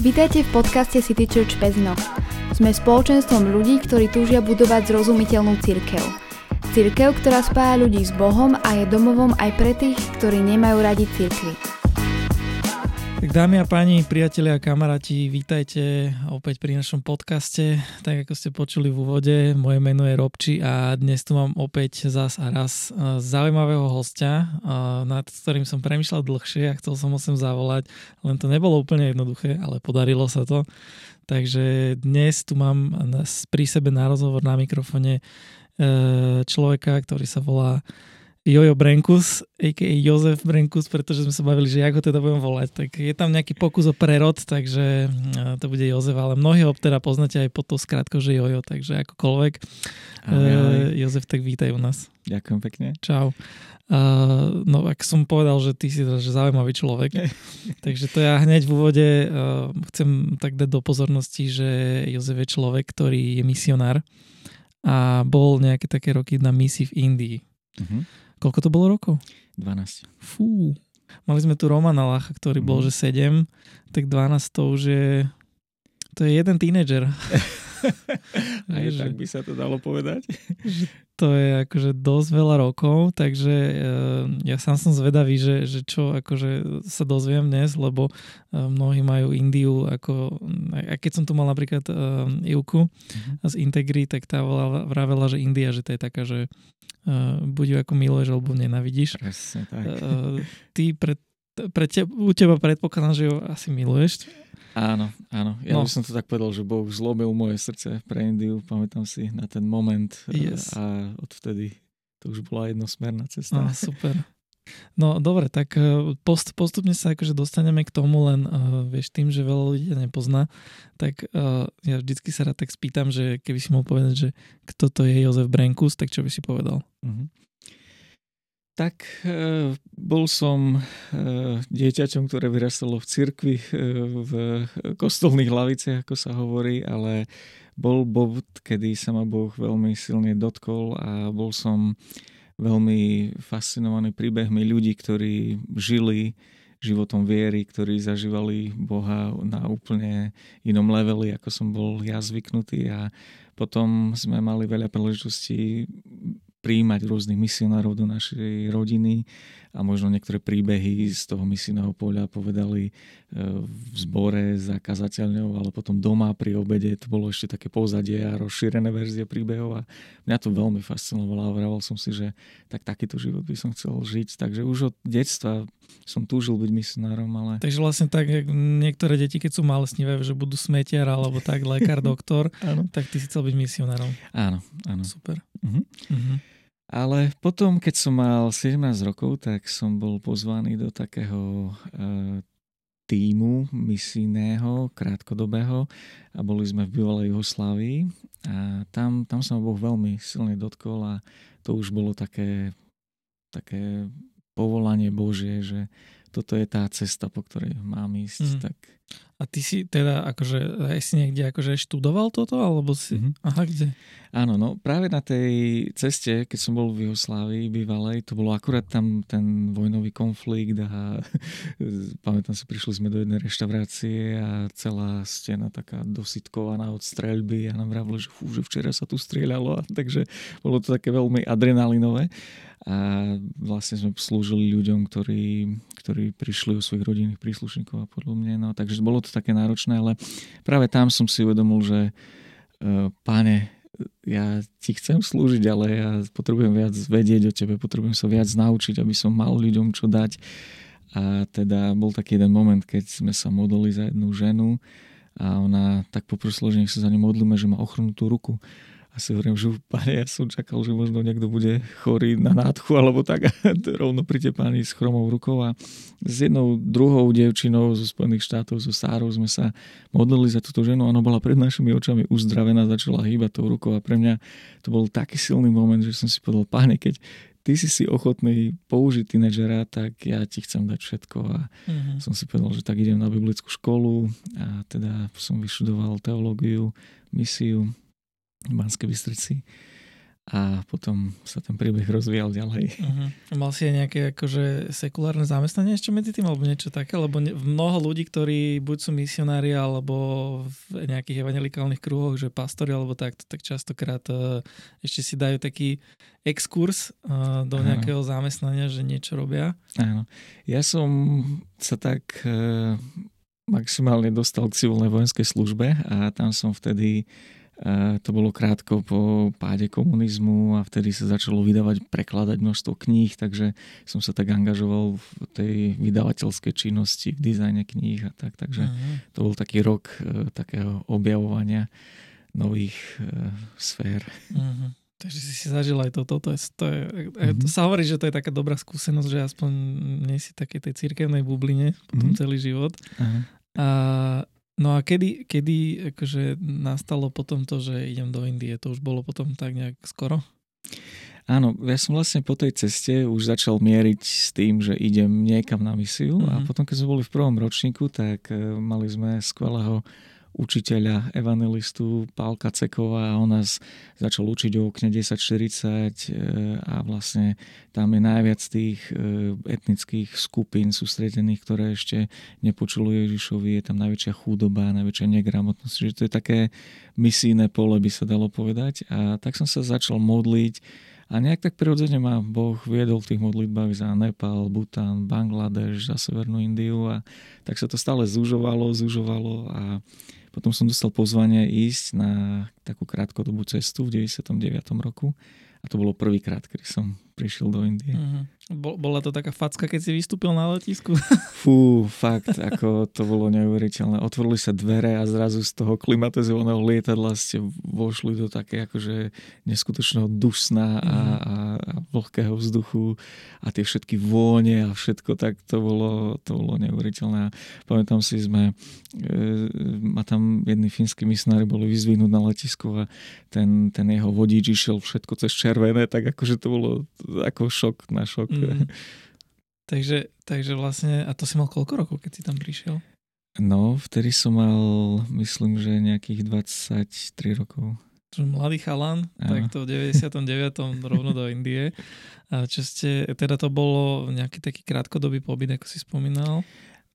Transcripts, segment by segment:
Vítajte v podcaste City Church Pezno. Sme spoločenstvom ľudí, ktorí túžia budovať zrozumiteľnú cirkev. Cirkev, ktorá spája ľudí s Bohom a je domovom aj pre tých, ktorí nemajú radi cirkvi. Tak dámy a páni, priatelia a kamaráti, vítajte opäť pri našom podcaste. Tak ako ste počuli v úvode, moje meno je Robči a dnes tu mám opäť zás a raz e, zaujímavého hostia, e, nad ktorým som premyšľal dlhšie a chcel som ho sem zavolať, len to nebolo úplne jednoduché, ale podarilo sa to. Takže dnes tu mám pri sebe na rozhovor na mikrofone e, človeka, ktorý sa volá Jojo Brenkus, a.k.a. Jozef Brenkus, pretože sme sa bavili, že ako teda budem volať. Tak je tam nejaký pokus o prerod, takže to bude Jozef, ale mnohí ho teda poznáte aj pod to skrátko, že Jojo, takže akokoľvek. Ahoj, ahoj. Jozef, tak vítaj u nás. Ďakujem pekne. Čau. Uh, no, ak som povedal, že ty si teda, že zaujímavý človek, takže to ja hneď v úvode uh, chcem tak dať do pozornosti, že Jozef je človek, ktorý je misionár a bol nejaké také roky na misii v Indii. Uh-huh. Koľko to bolo rokov? 12. Fú. Mali sme tu Romana Lacha, ktorý bol, mhm. že 7, tak 12 to už je... To je jeden tínedžer. Aj že, tak by sa to dalo povedať. to je akože dosť veľa rokov, takže uh, ja sám som zvedavý, že, že čo akože sa dozviem dnes, lebo uh, mnohí majú Indiu ako, a keď som tu mal napríklad uh, Ivku uh-huh. z Integri, tak tá vravela, že India, že to je taká, že uh, buď ju ako miluješ, alebo nenavidíš. Presne tak. Ty pre, pre te, u teba predpokladám, že ju asi miluješ. Áno, áno. Ja no. by som to tak povedal, že Boh zlobil moje srdce pre Indiu, pamätám si na ten moment yes. a odvtedy to už bola jednosmerná cesta. No, super. No dobre, tak post, postupne sa akože dostaneme k tomu, len uh, vieš, tým, že veľa ľudí nepozná, tak uh, ja vždycky sa rád tak spýtam, že keby si mohol povedať, že kto to je Jozef Brenkus, tak čo by si povedal? Uh-huh. Tak e, bol som e, dieťaťom, ktoré vyrastalo v cirkvi, e, v kostolných laviciach, ako sa hovorí, ale bol bod, kedy sa ma Boh veľmi silne dotkol a bol som veľmi fascinovaný príbehmi ľudí, ktorí žili životom viery, ktorí zažívali Boha na úplne inom leveli, ako som bol ja zvyknutý a potom sme mali veľa príležitostí príjmať rôznych misionárov do našej rodiny a možno niektoré príbehy z toho misijného poľa povedali e, v zbore za kazateľňou, ale potom doma pri obede to bolo ešte také pozadie a rozšírené verzie príbehov a mňa to veľmi fascinovalo a vraval som si, že tak takýto život by som chcel žiť. Takže už od detstva som túžil byť misionárom, ale... Takže vlastne tak, niektoré deti, keď sú malé, snívajú, že budú smetiar alebo tak, lekár, doktor, tak ty si chcel byť misionárom. Áno, áno. Super. Uh-huh. Uh-huh. Ale potom, keď som mal 17 rokov, tak som bol pozvaný do takého uh, týmu misijného, krátkodobého a boli sme v bývalej Juhoslávii a tam, tam sa Boh veľmi silne dotkol a to už bolo také, také povolanie Božie, že toto je tá cesta, po ktorej mám ísť. Mm. Tak a ty si teda akože aj si niekde akože študoval toto, alebo si... Mm-hmm. Aha, kde? Áno, no práve na tej ceste, keď som bol v Juhoslávii bývalej, to bolo akurát tam ten vojnový konflikt a pamätám si, prišli sme do jednej reštaurácie a celá stena taká dosytkovaná od streľby a nám vravili, že, fú, že včera sa tu strieľalo, a takže bolo to také veľmi adrenalinové a vlastne sme slúžili ľuďom, ktorí, ktorí prišli o svojich rodinných príslušníkov a podobne. No, takže bolo to také náročné, ale práve tam som si uvedomil, že uh, páne, ja ti chcem slúžiť, ale ja potrebujem viac vedieť o tebe, potrebujem sa viac naučiť, aby som mal ľuďom čo dať. A teda bol taký jeden moment, keď sme sa modlili za jednu ženu a ona tak poprosila, že nech sa za ňu modlíme, že má ochrnutú ruku a si hovorím, že pane, ja som čakal, že možno niekto bude chorý na nádchu alebo tak a rovno príde pani s chromou rukou. A s jednou druhou dievčinou zo Spojených štátov, zo Sárov sme sa modlili za túto ženu, ona bola pred našimi očami uzdravená, začala hýbať tou rukou. A pre mňa to bol taký silný moment, že som si povedal, páne, keď ty si si ochotný použiť tínedžera, tak ja ti chcem dať všetko. A mm-hmm. som si povedal, že tak idem na biblickú školu. A teda som vyštudoval teológiu, misiu v Banskej Bystrici. a potom sa ten príbeh rozvíjal ďalej. Uh-huh. Mal si aj nejaké akože sekulárne zamestnanie ešte medzi tým, alebo niečo také? Lebo mnoho ľudí, ktorí buď sú misionári, alebo v nejakých evangelikálnych kruhoch, že pastori, alebo tak, tak častokrát uh, ešte si dajú taký exkurs uh, do nejakého zamestnania, že niečo robia. Áno. Ja som sa tak uh, maximálne dostal k civilnej vojenskej službe a tam som vtedy to bolo krátko po páde komunizmu a vtedy sa začalo vydávať, prekladať množstvo kníh, takže som sa tak angažoval v tej vydavateľskej činnosti, v dizajne kníh a tak, takže uh-huh. to bol taký rok uh, takého objavovania nových uh, sfér. Uh-huh. Takže si si zažil aj toto. To, je, to, je, to sa hovorí, že to je taká dobrá skúsenosť, že aspoň nie si také tej cirkevnej bubline potom uh-huh. celý život. Uh-huh. A No a kedy, kedy akože nastalo potom to, že idem do Indie? To už bolo potom tak nejak skoro? Áno, ja som vlastne po tej ceste už začal mieriť s tým, že idem niekam na misiu mm-hmm. a mhm. potom, keď sme boli v prvom ročníku, tak eh, mali sme skvelého učiteľa, evangelistu Pálka Cekova a on nás začal učiť o okne 1040 e, a vlastne tam je najviac tých e, etnických skupín sústredených, ktoré ešte nepočuli Ježišovi, je tam najväčšia chudoba, najväčšia negramotnosť, že to je také misijné pole, by sa dalo povedať. A tak som sa začal modliť. A nejak tak prirodzene ma Boh viedol v tých modlitbách za Nepal, Bhutan, Bangladeš, za Severnú Indiu. A tak sa to stále zužovalo, zužovalo. A potom som dostal pozvanie ísť na takú krátkodobú cestu v 99. roku a to bolo prvýkrát, kedy som prišiel do Indie. Uh-huh. Bola to taká facka, keď si vystúpil na letisku? Fú, fakt, ako to bolo neuveriteľné. Otvorili sa dvere a zrazu z toho klimatizovaného lietadla ste vošli do také akože neskutočného dusna a, mhm. a, a vlhkého vzduchu a tie všetky vône a všetko, tak to bolo, to bolo neuveriteľné. A pamätám si, sme e, ma tam jedni fínsky misionári boli vyzvinúť na letisku a ten, ten jeho vodič išiel všetko cez červené, tak akože to bolo ako šok na šok. Mm. takže, takže vlastne, a to si mal koľko rokov, keď si tam prišiel? No, vtedy som mal, myslím, že nejakých 23 rokov. Mladý chalan, tak to v 99. rovno do Indie. A čo ste, teda to bolo nejaký taký krátkodobý pobyt, ako si spomínal?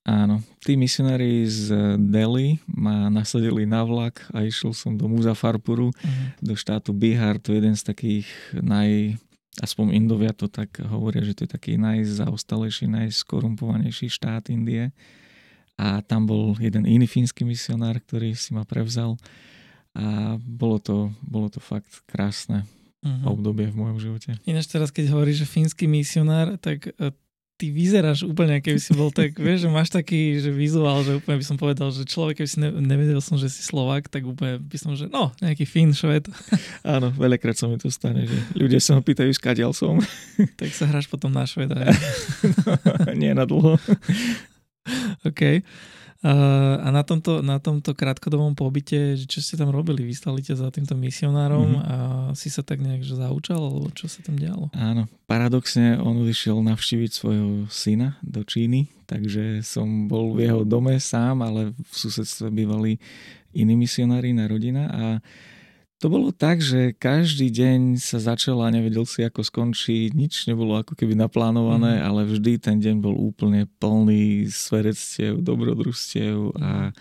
Áno, tí misionári z Delhi ma nasadili na vlak a išiel som do Muzafarpuru, uh-huh. do štátu Bihar, to je jeden z takých naj, aspoň Indovia to tak hovoria, že to je taký najzaostalejší, najskorumpovanejší štát Indie. A tam bol jeden iný fínsky misionár, ktorý si ma prevzal. A bolo to, bolo to fakt krásne uh-huh. obdobie v mojom živote. Ináč teraz, keď hovoríš, že fínsky misionár, tak e, ty vyzeráš úplne, keby si bol tak, vieš, že máš taký že vizuál, že úplne by som povedal, že človek, keby si ne, nevedel som, že si Slovak, tak úplne by som, že no, nejaký Fín, Šved. Áno, veľakrát sa mi to stane, že ľudia sa ma pýtajú, skáďal som. tak sa hráš potom na Šveda. nie na dlho. OK. A na tomto, na tomto krátkodobom pobyte, čo ste tam robili? Vystali ťa za týmto misionárom mm-hmm. a si sa tak nejak že zaučal, alebo čo sa tam dialo? Áno, paradoxne on odišiel navštíviť svojho syna do Číny, takže som bol v jeho dome sám, ale v susedstve bývali iní misionári na rodina a to bolo tak, že každý deň sa začal a nevedel si, ako skončí. Nič nebolo ako keby naplánované, mm. ale vždy ten deň bol úplne plný svedectiev, dobrodružstiev a,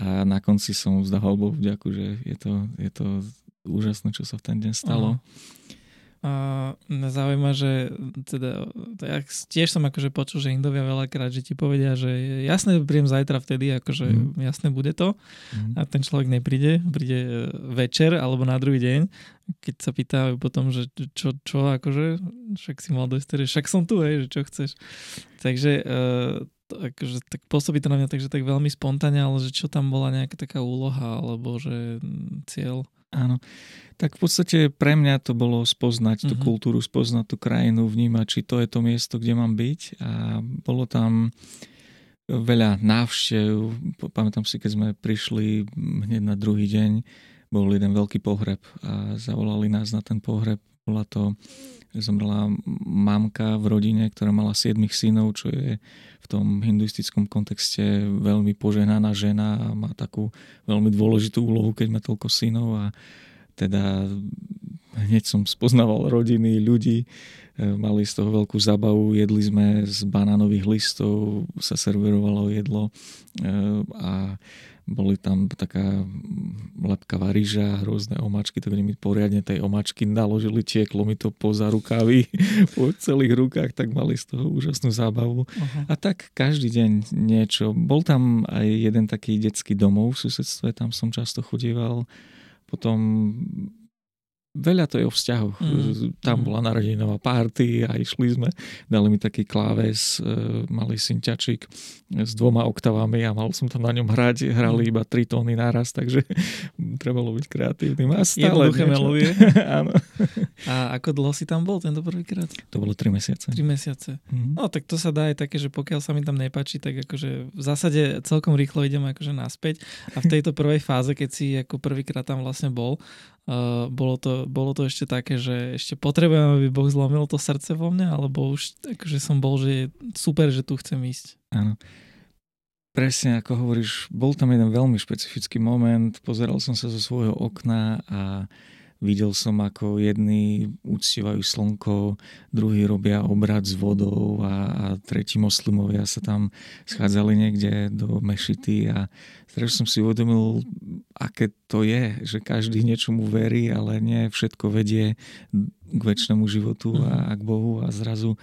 a na konci som vzdával Bohu vďaku, že je to, je to úžasné, čo sa v ten deň stalo. Uh. A mňa zaujíma, že teda, ja tiež som akože počul, že Indovia veľakrát, že ti povedia, že jasné, príjem zajtra vtedy, akože mm. jasné bude to mm. a ten človek nepríde, príde e, večer alebo na druhý deň, keď sa pýtajú potom, že čo, čo akože, však si mal dojsť, však som tu, hej, že čo chceš. Takže uh, akože, tak pôsobí to na mňa takže tak veľmi spontánne, ale že čo tam bola nejaká taká úloha alebo že cieľ. Áno. Tak v podstate pre mňa to bolo spoznať tú mm-hmm. kultúru, spoznať tú krajinu, vnímať, či to je to miesto, kde mám byť. A bolo tam veľa návštev. Pamätám si, keď sme prišli hneď na druhý deň, bol jeden veľký pohreb a zavolali nás na ten pohreb. Bola to zomrela mamka v rodine, ktorá mala siedmých synov, čo je v tom hinduistickom kontexte veľmi poženaná žena a má takú veľmi dôležitú úlohu, keď má toľko synov a teda hneď som spoznával rodiny, ľudí, mali z toho veľkú zabavu, jedli sme z banánových listov, sa servírovalo jedlo a boli tam taká lepkavá ryža, rôzne omačky, tak oni mi poriadne tej omačky naložili, tieklo mi to poza rukavy, po celých rukách, tak mali z toho úžasnú zábavu. Uh-huh. A tak každý deň niečo. Bol tam aj jeden taký detský domov v susedstve, tam som často chodieval. Potom veľa to je o vzťahoch. Mm. Tam mm. bola narodeninová párty a išli sme, dali mi taký kláves, e, malý synťačik s dvoma oktavami a mal som tam na ňom hrať, hrali mm. iba tri tóny naraz, takže trebalo byť kreatívnym. A stále Jednoduché melódie. Áno. A ako dlho si tam bol tento prvýkrát? To bolo 3 mesiace. 3 mesiace. Mm. No tak to sa dá aj také, že pokiaľ sa mi tam nepáči, tak akože v zásade celkom rýchlo idem akože naspäť a v tejto prvej fáze, keď si ako prvýkrát tam vlastne bol, Uh, bolo, to, bolo to ešte také, že ešte potrebujem, aby Boh zlomil to srdce vo mne, alebo už akože som bol, že je super, že tu chcem ísť. Áno. Presne ako hovoríš, bol tam jeden veľmi špecifický moment, pozeral som sa zo svojho okna a Videl som, ako jedni uctievajú slnko, druhí robia obrad s vodou a, a tretí moslimovia sa tam schádzali niekde do mešity a teraz som si uvedomil, aké to je, že každý niečomu verí, ale nie všetko vedie k väčšnému životu a, a k Bohu. A zrazu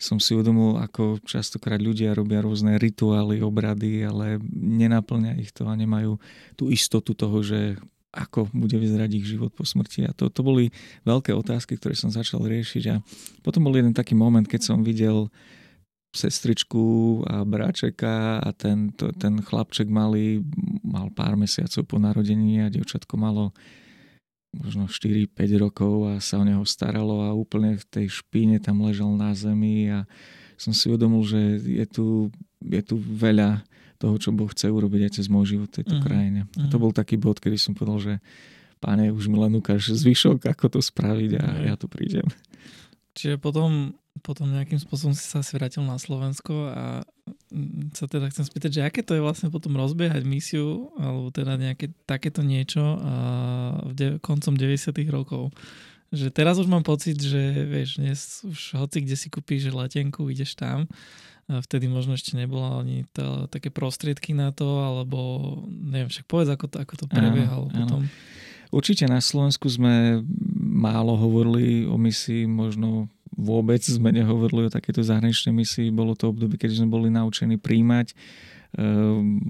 som si uvedomil, ako častokrát ľudia robia rôzne rituály, obrady, ale nenaplňa ich to a nemajú tú istotu toho, že ako bude vyzerať ich život po smrti. A to, to boli veľké otázky, ktoré som začal riešiť. A potom bol jeden taký moment, keď som videl sestričku a bráčeka a ten, to, ten chlapček malý mal pár mesiacov po narodení a dievčatko malo možno 4-5 rokov a sa o neho staralo a úplne v tej špíne tam ležal na zemi a som si uvedomil, že je tu, je tu veľa toho, čo Boh chce urobiť aj cez môj život v tejto uh-huh. krajine. A to mhm. bol taký bod, kedy som povedal, že páne, už mi len ukáž zvyšok, ako to spraviť a uh-huh. ja tu prídem. Čiže potom, potom nejakým spôsobom si sa vrátil na Slovensko a sa teda chcem spýtať, že aké to je vlastne potom rozbiehať misiu alebo teda nejaké takéto niečo a v de- koncom 90 rokov. Že teraz už mám pocit, že vieš, dnes už hoci kde si kúpíš letenku, ideš tam vtedy možno ešte nebola ani tá, také prostriedky na to, alebo neviem, však povedz, ako to, ako to prebiehalo áno, potom. Áno. Určite na Slovensku sme málo hovorili o misii, možno vôbec sme nehovorili o takéto zahraničnej misii. Bolo to obdobie, keď sme boli naučení príjmať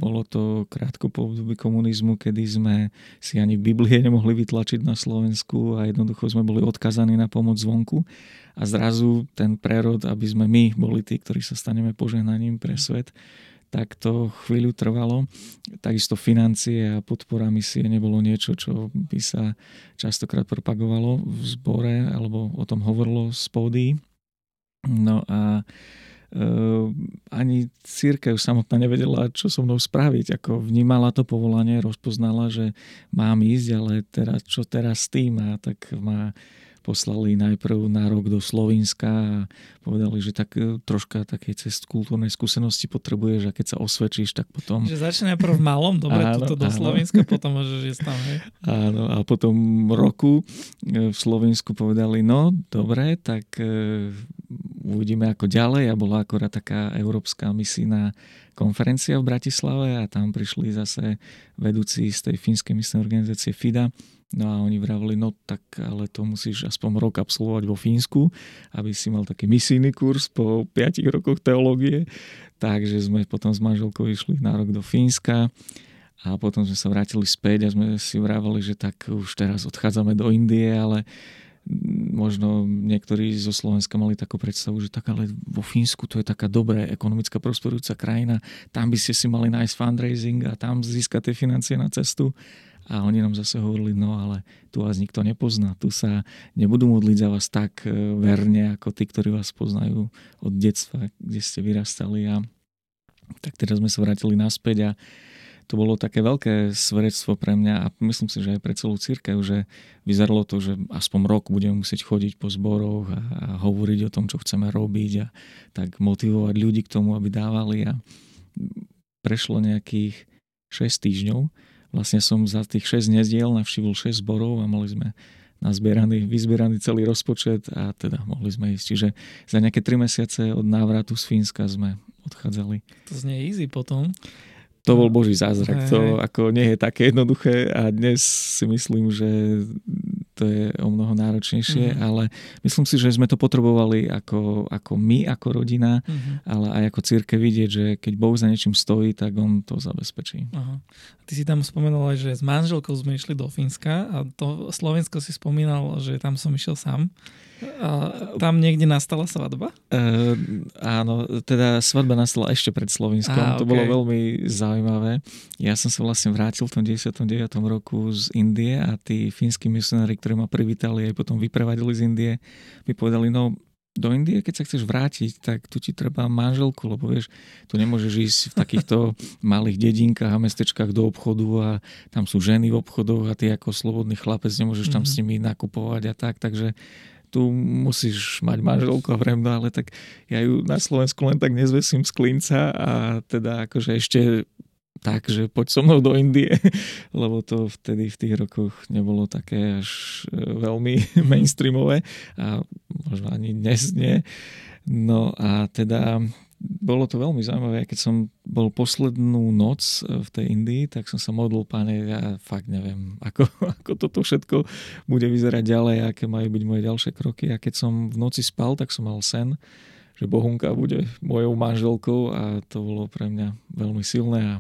bolo to krátko po období komunizmu, kedy sme si ani Biblie nemohli vytlačiť na Slovensku a jednoducho sme boli odkazaní na pomoc zvonku. A zrazu ten prerod, aby sme my boli tí, ktorí sa staneme požehnaním pre svet, tak to chvíľu trvalo. Takisto financie a podpora misie nebolo niečo, čo by sa častokrát propagovalo v zbore alebo o tom hovorilo z pódy. No a Ehm, ani církev samotná nevedela, čo so mnou spraviť. Ako vnímala to povolanie, rozpoznala, že mám ísť, ale teraz, čo teraz s tým? A tak ma poslali najprv na rok do Slovenska a povedali, že tak e, troška takej cest kultúrnej skúsenosti potrebuješ a keď sa osvedčíš, tak potom... Že začne najprv v malom, dobre, áno, tuto do áno. Slovenska, potom môžeš ísť tam, hej? Áno, a potom roku e, v Slovensku povedali, no dobre, tak e, uvidíme ako ďalej a bola akorát taká európska misijná konferencia v Bratislave a tam prišli zase vedúci z tej fínskej misijnej organizácie FIDA No a oni vravili, no tak ale to musíš aspoň rok absolvovať vo Fínsku, aby si mal taký misijný kurz po 5 rokoch teológie. Takže sme potom s manželkou išli na rok do Fínska a potom sme sa vrátili späť a sme si vravali, že tak už teraz odchádzame do Indie, ale možno niektorí zo Slovenska mali takú predstavu, že tak ale vo Fínsku to je taká dobrá ekonomická prosperujúca krajina, tam by ste si mali nájsť fundraising a tam získať tie financie na cestu. A oni nám zase hovorili, no ale tu vás nikto nepozná, tu sa nebudú modliť za vás tak e, verne, ako tí, ktorí vás poznajú od detstva, kde ste vyrastali. A tak teraz sme sa vrátili naspäť a to bolo také veľké svedectvo pre mňa a myslím si, že aj pre celú církev, že vyzeralo to, že aspoň rok budeme musieť chodiť po zboroch a, a hovoriť o tom, čo chceme robiť a tak motivovať ľudí k tomu, aby dávali a prešlo nejakých 6 týždňov Vlastne som za tých 6 nezdiel navštívil 6 zborov a mali sme nazbieraný, vyzbieraný celý rozpočet a teda mohli sme ísť. Čiže za nejaké tri mesiace od návratu z Fínska sme odchádzali. To znie easy potom. To bol Boží zázrak. To ako nie je také jednoduché a dnes si myslím, že to je o mnoho náročnejšie, mm-hmm. ale myslím si, že sme to potrebovali ako, ako my, ako rodina, mm-hmm. ale aj ako círke vidieť, že keď Boh za niečím stojí, tak on to zabezpečí. Aha. Ty si tam spomenul že s manželkou sme išli do Fínska a to Slovensko si spomínal, že tam som išiel sám. A tam niekde nastala svadba? Uh, áno, teda svadba nastala ešte pred Slovenskom. Ah, okay. To bolo veľmi zaujímavé. Ja som sa vlastne vrátil v tom 99. roku z Indie a tí fínsky misionári, ktorí ma privítali aj potom vyprevadili z Indie, mi povedali, no do Indie, keď sa chceš vrátiť, tak tu ti treba manželku, lebo vieš, tu nemôžeš ísť v takýchto malých dedinkách a mestečkách do obchodu a tam sú ženy v obchodoch a ty ako slobodný chlapec nemôžeš tam mm-hmm. s nimi nakupovať a tak, takže tu musíš mať manželku a vrem, no ale tak ja ju na Slovensku len tak nezvesím z klinca a teda akože ešte tak, že poď so mnou do Indie, lebo to vtedy v tých rokoch nebolo také až e, veľmi mainstreamové a možno ani dnes nie. No a teda bolo to veľmi zaujímavé, keď som bol poslednú noc e, v tej Indii, tak som sa modlil, páne, ja fakt neviem, ako, ako toto všetko bude vyzerať ďalej, aké majú byť moje ďalšie kroky. A keď som v noci spal, tak som mal sen, že Bohunka bude mojou manželkou a to bolo pre mňa veľmi silné a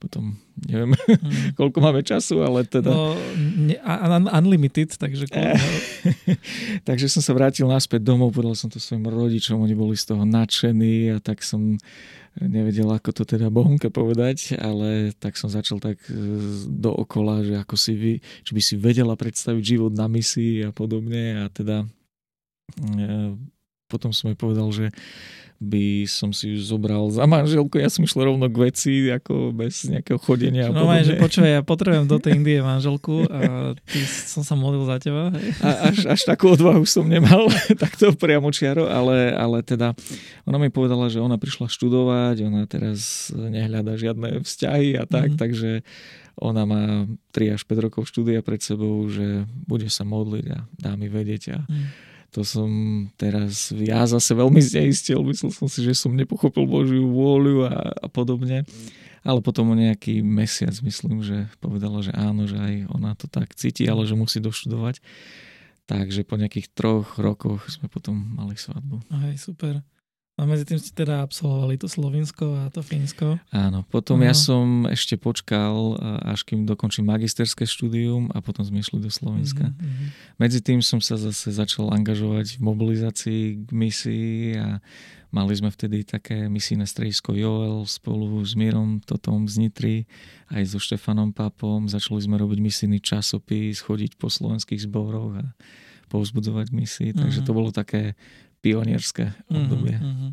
potom neviem, mm. koľko máme času, ale teda... No, ne, un- unlimited, takže koľko... takže som sa vrátil naspäť domov, povedal som to svojim rodičom, oni boli z toho nadšení a tak som nevedel, ako to teda Bohunke povedať, ale tak som začal tak e, dookola, že ako si vy, či by si vedela predstaviť život na misii a podobne a teda e, potom som jej povedal, že by som si ju zobral za manželku, ja som išiel rovno k veci, ako bez nejakého chodenia. No aj, že počúvaj, ja potrebujem do tej Indie manželku a ty som sa modlil za teba. A až, až takú odvahu som nemal, takto priamo čiaro, ale, ale teda ona mi povedala, že ona prišla študovať, ona teraz nehľada žiadne vzťahy a tak, mm-hmm. takže ona má 3 až 5 rokov štúdia pred sebou, že bude sa modliť a dá mi vedieť a mm to som teraz ja zase veľmi zneistil. Myslel som si, že som nepochopil Božiu vôľu a, a podobne. Ale potom o nejaký mesiac myslím, že povedala, že áno, že aj ona to tak cíti, ale že musí doštudovať. Takže po nejakých troch rokoch sme potom mali svadbu. Aj, super. A medzi tým ste teda absolvovali to Slovinsko a to Fínsko. Áno, potom uh-huh. ja som ešte počkal, až kým dokončím magisterské štúdium a potom sme išli do Slovenska. Uh-huh. Medzi tým som sa zase začal angažovať v mobilizácii k misii a mali sme vtedy také misijné stredisko Joel spolu s Mírom Totom z Nitry aj so Štefanom Papom. Začali sme robiť misijný časopis, chodiť po slovenských zboroch a povzbudzovať misii, takže uh-huh. to bolo také pionierské obdobie. Uh-huh.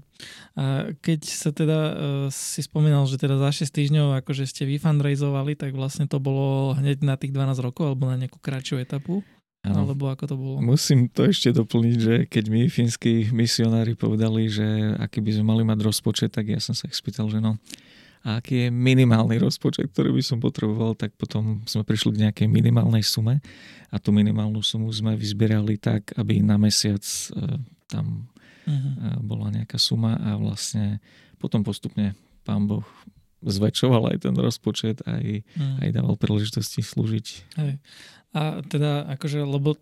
A keď sa teda uh, si spomínal, že teda za 6 týždňov akože ste vyfundraizovali, tak vlastne to bolo hneď na tých 12 rokov alebo na nejakú kratšiu etapu? Ano. Alebo ako to bolo? Musím to ešte doplniť, že keď mi fínsky misionári povedali, že aký by sme mali mať rozpočet, tak ja som sa ich spýtal, že no, a aký je minimálny rozpočet, ktorý by som potreboval, tak potom sme prišli k nejakej minimálnej sume a tú minimálnu sumu sme vyzbierali tak, aby na mesiac uh, tam uh-huh. bola nejaká suma a vlastne potom postupne pán Boh zväčšoval aj ten rozpočet, aj, uh-huh. aj dával príležitosti slúžiť. Hej. A teda akože, lebo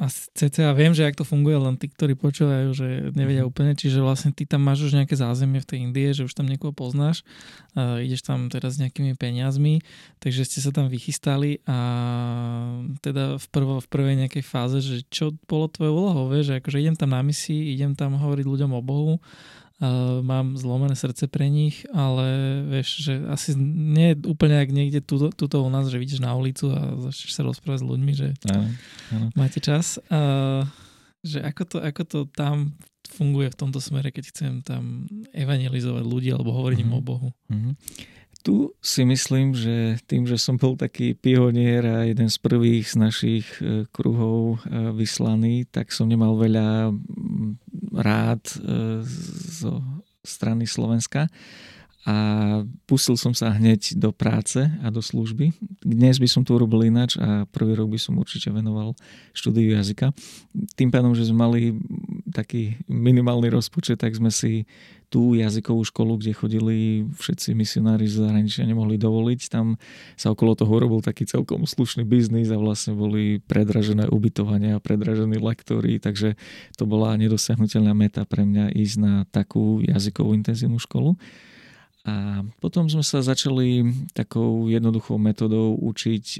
a cca viem, že ak to funguje, len tí, ktorí počúvajú, že nevedia mm. úplne, čiže vlastne ty tam máš už nejaké zázemie v tej Indie, že už tam niekoho poznáš, a ideš tam teraz s nejakými peniazmi, takže ste sa tam vychystali a teda v, prvo, v prvej nejakej fáze, že čo bolo tvoje úlohou, vieš, že akože idem tam na misii, idem tam hovoriť ľuďom o Bohu, Uh, mám zlomené srdce pre nich, ale vieš, že asi nie je úplne ak niekde tuto, tuto u nás, že vidíš na ulicu a začneš sa rozprávať s ľuďmi, že ano, ano. máte čas. Uh, že ako to, ako to tam funguje v tomto smere, keď chcem tam evangelizovať ľudí alebo hovoriť mm-hmm. im o Bohu. Mm-hmm. Tu si myslím, že tým, že som bol taký pionier a jeden z prvých z našich e, kruhov e, vyslaný, tak som nemal veľa rád e, zo strany Slovenska. a pustil som sa hneď do práce a do služby. Dnes by som to urobil ináč a prvý rok by som určite venoval štúdiu jazyka. Tým pádom, že sme mali taký minimálny rozpočet, tak sme si tú jazykovú školu, kde chodili všetci misionári z zahraničia, nemohli dovoliť. Tam sa okolo toho robil taký celkom slušný biznis a vlastne boli predražené ubytovania a predražení lektory, takže to bola nedosiahnutelná meta pre mňa ísť na takú jazykovú intenzívnu školu. A potom sme sa začali takou jednoduchou metodou učiť e,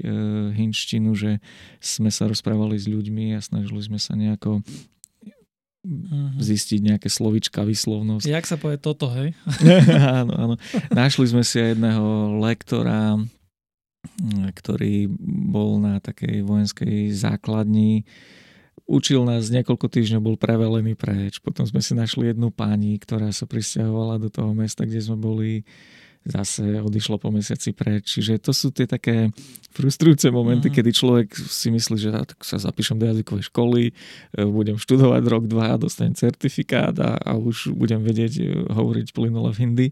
hinštinu, že sme sa rozprávali s ľuďmi a snažili sme sa nejako mm-hmm. zistiť nejaké slovička, vyslovnosť. Jak sa povie toto, hej? áno, áno. Našli sme si aj jedného lektora, ktorý bol na takej vojenskej základni Učil nás niekoľko týždňov, bol prevelený preč. Potom sme si našli jednu pani, ktorá sa pristahovala do toho mesta, kde sme boli zase odišlo po mesiaci preč. Čiže to sú tie také frustrujúce momenty, mm. kedy človek si myslí, že tak sa zapíšem do jazykovej školy, e, budem študovať rok, dva, dostanem certifikát a, a už budem vedieť e, hovoriť plynule v hindi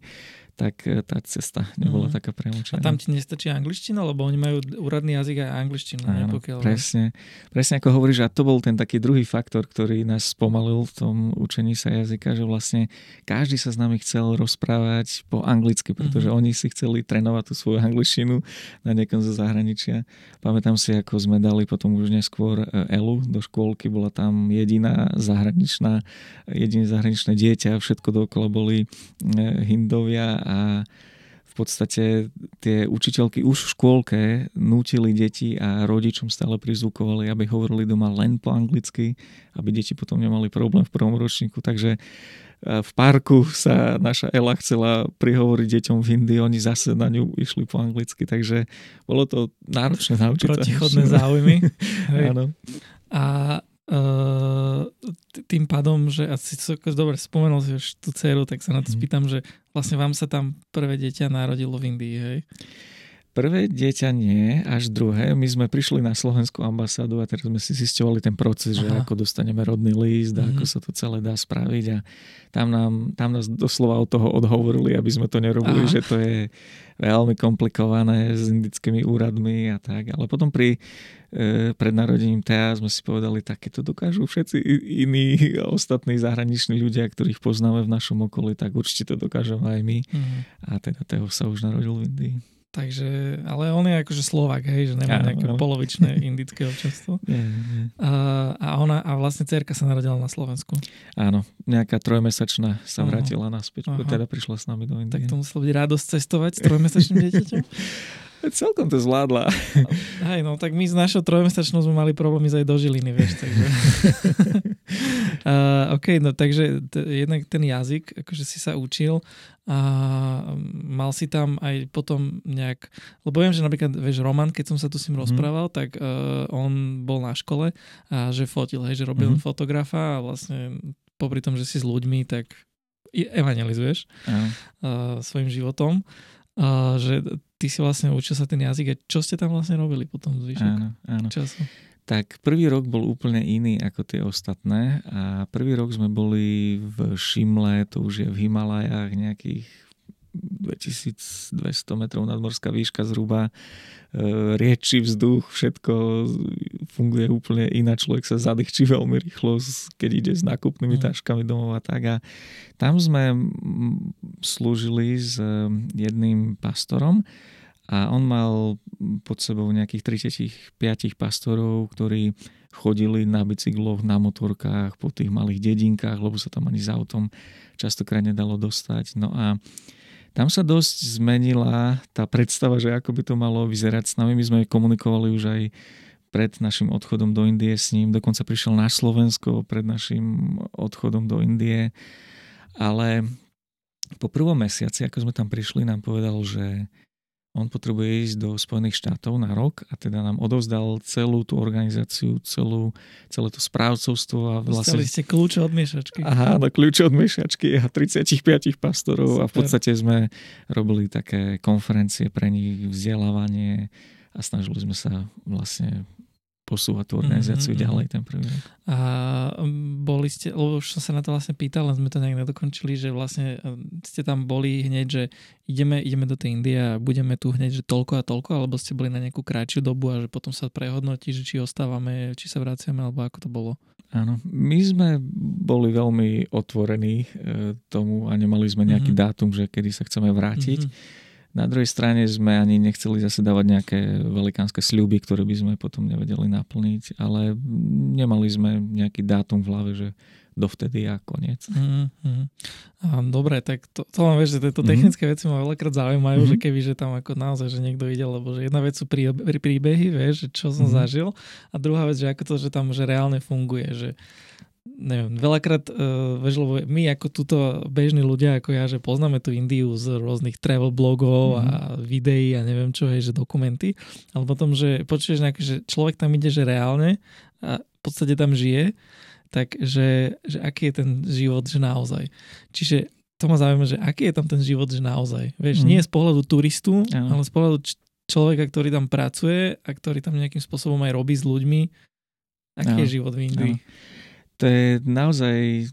tak e, tá cesta nebola mm. taká premočená. A tam ti nestačí angličtina, lebo oni majú úradný jazyk aj angličtinu. Áno, pokiaľ... presne, presne ako hovoríš, a to bol ten taký druhý faktor, ktorý nás spomalil v tom učení sa jazyka, že vlastne každý sa s nami chcel rozprávať po anglicky, pretože mm. oni si chceli trénovať tú svoju angličtinu na niekom zo zahraničia. Pamätám si, ako sme dali potom už neskôr e, Elu do škôlky, bola tam jediná zahraničná, jediné zahraničné dieťa, všetko dookola boli e, Hindovia a v podstate tie učiteľky už v škôlke nútili deti a rodičom stále prizvukovali, aby hovorili doma len po anglicky, aby deti potom nemali problém v prvom ročníku. Takže e, v parku sa naša Ela chcela prihovoriť deťom v Hindi, oni zase na ňu išli po anglicky, takže bolo to náročné naučiť Protichodné záujmy. Áno. A Uh, tým pádom, že asi to dobre spomenul si už tú dceru, tak sa na to mm. spýtam, že vlastne vám sa tam prvé dieťa narodilo v Indii, hej? Prvé dieťa nie, až druhé. My sme prišli na slovenskú ambasádu a teraz sme si zistovali ten proces, Aha. že ako dostaneme rodný list a mm-hmm. ako sa to celé dá spraviť a tam, nám, tam nás doslova od toho odhovorili, aby sme to nerobili, Aha. že to je veľmi komplikované s indickými úradmi a tak. Ale potom pri e, pred narodením Tea sme si povedali, také to dokážu všetci iní ostatní zahraniční ľudia, ktorých poznáme v našom okolí, tak určite to dokážeme aj my. Mm-hmm. A teda Teo sa už narodil v Indii. Takže, ale on je akože Slovak, hej, že nemá ja, nejaké ale... polovičné indické občanstvo. Nie, nie. A, a ona, a vlastne cerka sa narodila na Slovensku. Áno, nejaká trojmesačná sa vrátila naspäť, Aha. teda prišla s nami do Indie. Tak to muselo byť radosť cestovať s trojmesačným dieťaťom. Celkom to zvládla. Hej, no tak my s našou trojmesačnou sme mali problémy aj do Žiliny, vieš, takže... uh, OK, no takže t- jednak ten jazyk, akože si sa učil a mal si tam aj potom nejak, lebo viem, že napríklad, vieš, Roman, keď som sa tu s ním mm. rozprával, tak uh, on bol na škole a že fotil, hej, že robil mm. fotografa a vlastne popri tom, že si s ľuďmi, tak evangelizuješ uh, svojim životom. Uh, že ty si vlastne učil sa ten jazyk a čo ste tam vlastne robili potom zvyšok áno, áno. času? Tak prvý rok bol úplne iný ako tie ostatné a prvý rok sme boli v Šimle, to už je v Himalajách nejakých 2200 metrov nadmorská výška zhruba, e, rieči vzduch, všetko funguje úplne iná, človek sa zadýchčí veľmi rýchlo, keď ide s nákupnými mm. taškami domov a tak. A tam sme slúžili s e, jedným pastorom, a on mal pod sebou nejakých 35 pastorov, ktorí chodili na bicykloch, na motorkách, po tých malých dedinkách, lebo sa tam ani s autom častokrát nedalo dostať. No a tam sa dosť zmenila tá predstava, že ako by to malo vyzerať s nami. My sme komunikovali už aj pred našim odchodom do Indie s ním. Dokonca prišiel na Slovensko pred našim odchodom do Indie. Ale po prvom mesiaci, ako sme tam prišli, nám povedal, že on potrebuje ísť do Spojených štátov na rok a teda nám odovzdal celú tú organizáciu, celú, celé to správcovstvo. A vlastne... Dostali ste kľúče od miešačky. Aha, no kľúče od miešačky a 35 pastorov Super. a v podstate sme robili také konferencie pre nich, vzdelávanie a snažili sme sa vlastne posúvať tú organizáciu mm-hmm. ďalej ten prvý rok. A boli ste, lebo už som sa na to vlastne pýtal, len sme to nejak nedokončili, že vlastne ste tam boli hneď, že ideme, ideme do tej Indie a budeme tu hneď, že toľko a toľko, alebo ste boli na nejakú kratšiu dobu a že potom sa prehodnotí, že či ostávame, či sa vraciame, alebo ako to bolo? Áno, my sme boli veľmi otvorení e, tomu a nemali sme nejaký mm-hmm. dátum, že kedy sa chceme vrátiť. Mm-hmm na druhej strane sme ani nechceli zase dávať nejaké velikánske sľuby, ktoré by sme potom nevedeli naplniť, ale nemali sme nejaký dátum v hlave, že dovtedy a koniec. Mm-hmm. Dobre, tak to, to mám vieš, že tieto mm-hmm. technické veci ma veľakrát zaujímajú, mm-hmm. že keby, že tam ako naozaj, že niekto ide, lebo že jedna vec sú prí, príbehy, vieš, že čo som mm-hmm. zažil a druhá vec, že ako to, že tam že reálne funguje, že neviem, veľakrát, uh, vieš, lebo my ako túto bežní ľudia, ako ja, že poznáme tú Indiu z rôznych travel blogov mm-hmm. a mhm. videí a neviem čo, hej, že dokumenty, ale potom, že počuješ nejaké, že človek tam ide, že reálne a v podstate tam žije, tak že, že aký je ten život, že naozaj. Čiže to ma zaujíma, že aký je tam ten život, že naozaj. Vieš, mm. nie z pohľadu turistu, ano. ale z pohľadu č- človeka, ktorý tam pracuje a ktorý tam nejakým spôsobom aj robí s ľuďmi. Aký ano. je život v Indii? Ano to je naozaj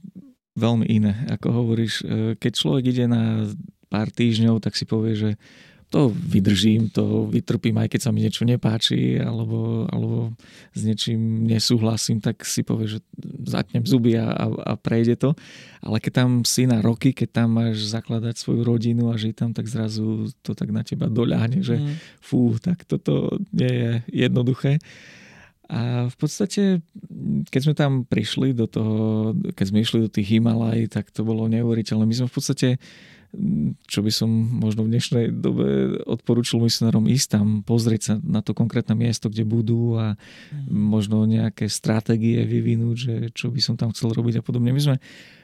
veľmi iné. Ako hovoríš, e, keď človek ide na pár týždňov, tak si povie, že to vydržím, to vytrpím, aj keď sa mi niečo nepáči, alebo, alebo s niečím nesúhlasím, tak si povie, že zatnem zuby a, a, a prejde to. Ale keď tam si na roky, keď tam máš zakladať svoju rodinu a žiť tam, tak zrazu to tak na teba doľahne, že mm. fú, tak toto nie je jednoduché. A v podstate, keď sme tam prišli do toho, keď sme išli do tých Himalaj, tak to bolo neuveriteľné. My sme v podstate, čo by som možno v dnešnej dobe odporúčil myslerom ísť tam, pozrieť sa na to konkrétne miesto, kde budú a mm. možno nejaké stratégie vyvinúť, že čo by som tam chcel robiť a podobne. My sme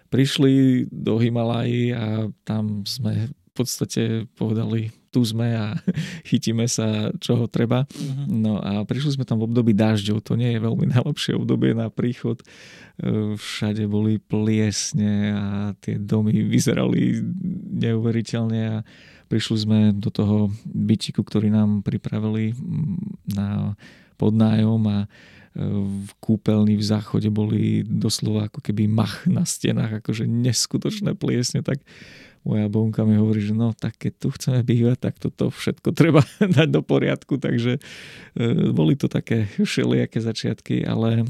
prišli do Himalají a tam sme podstate povedali tu sme a chytíme sa, čoho treba. Uh-huh. No a prišli sme tam v období dažďov, to nie je veľmi najlepšie obdobie na príchod. E, všade boli pliesne a tie domy vyzerali neuveriteľne a prišli sme do toho bytiku, ktorý nám pripravili na podnájom a e, v kúpeľni v záchode boli doslova ako keby mach na stenách, akože neskutočné pliesne, tak moja bonka mi hovorí, že no tak keď tu chceme bývať, tak toto všetko treba dať do poriadku, takže e, boli to také všelijaké začiatky, ale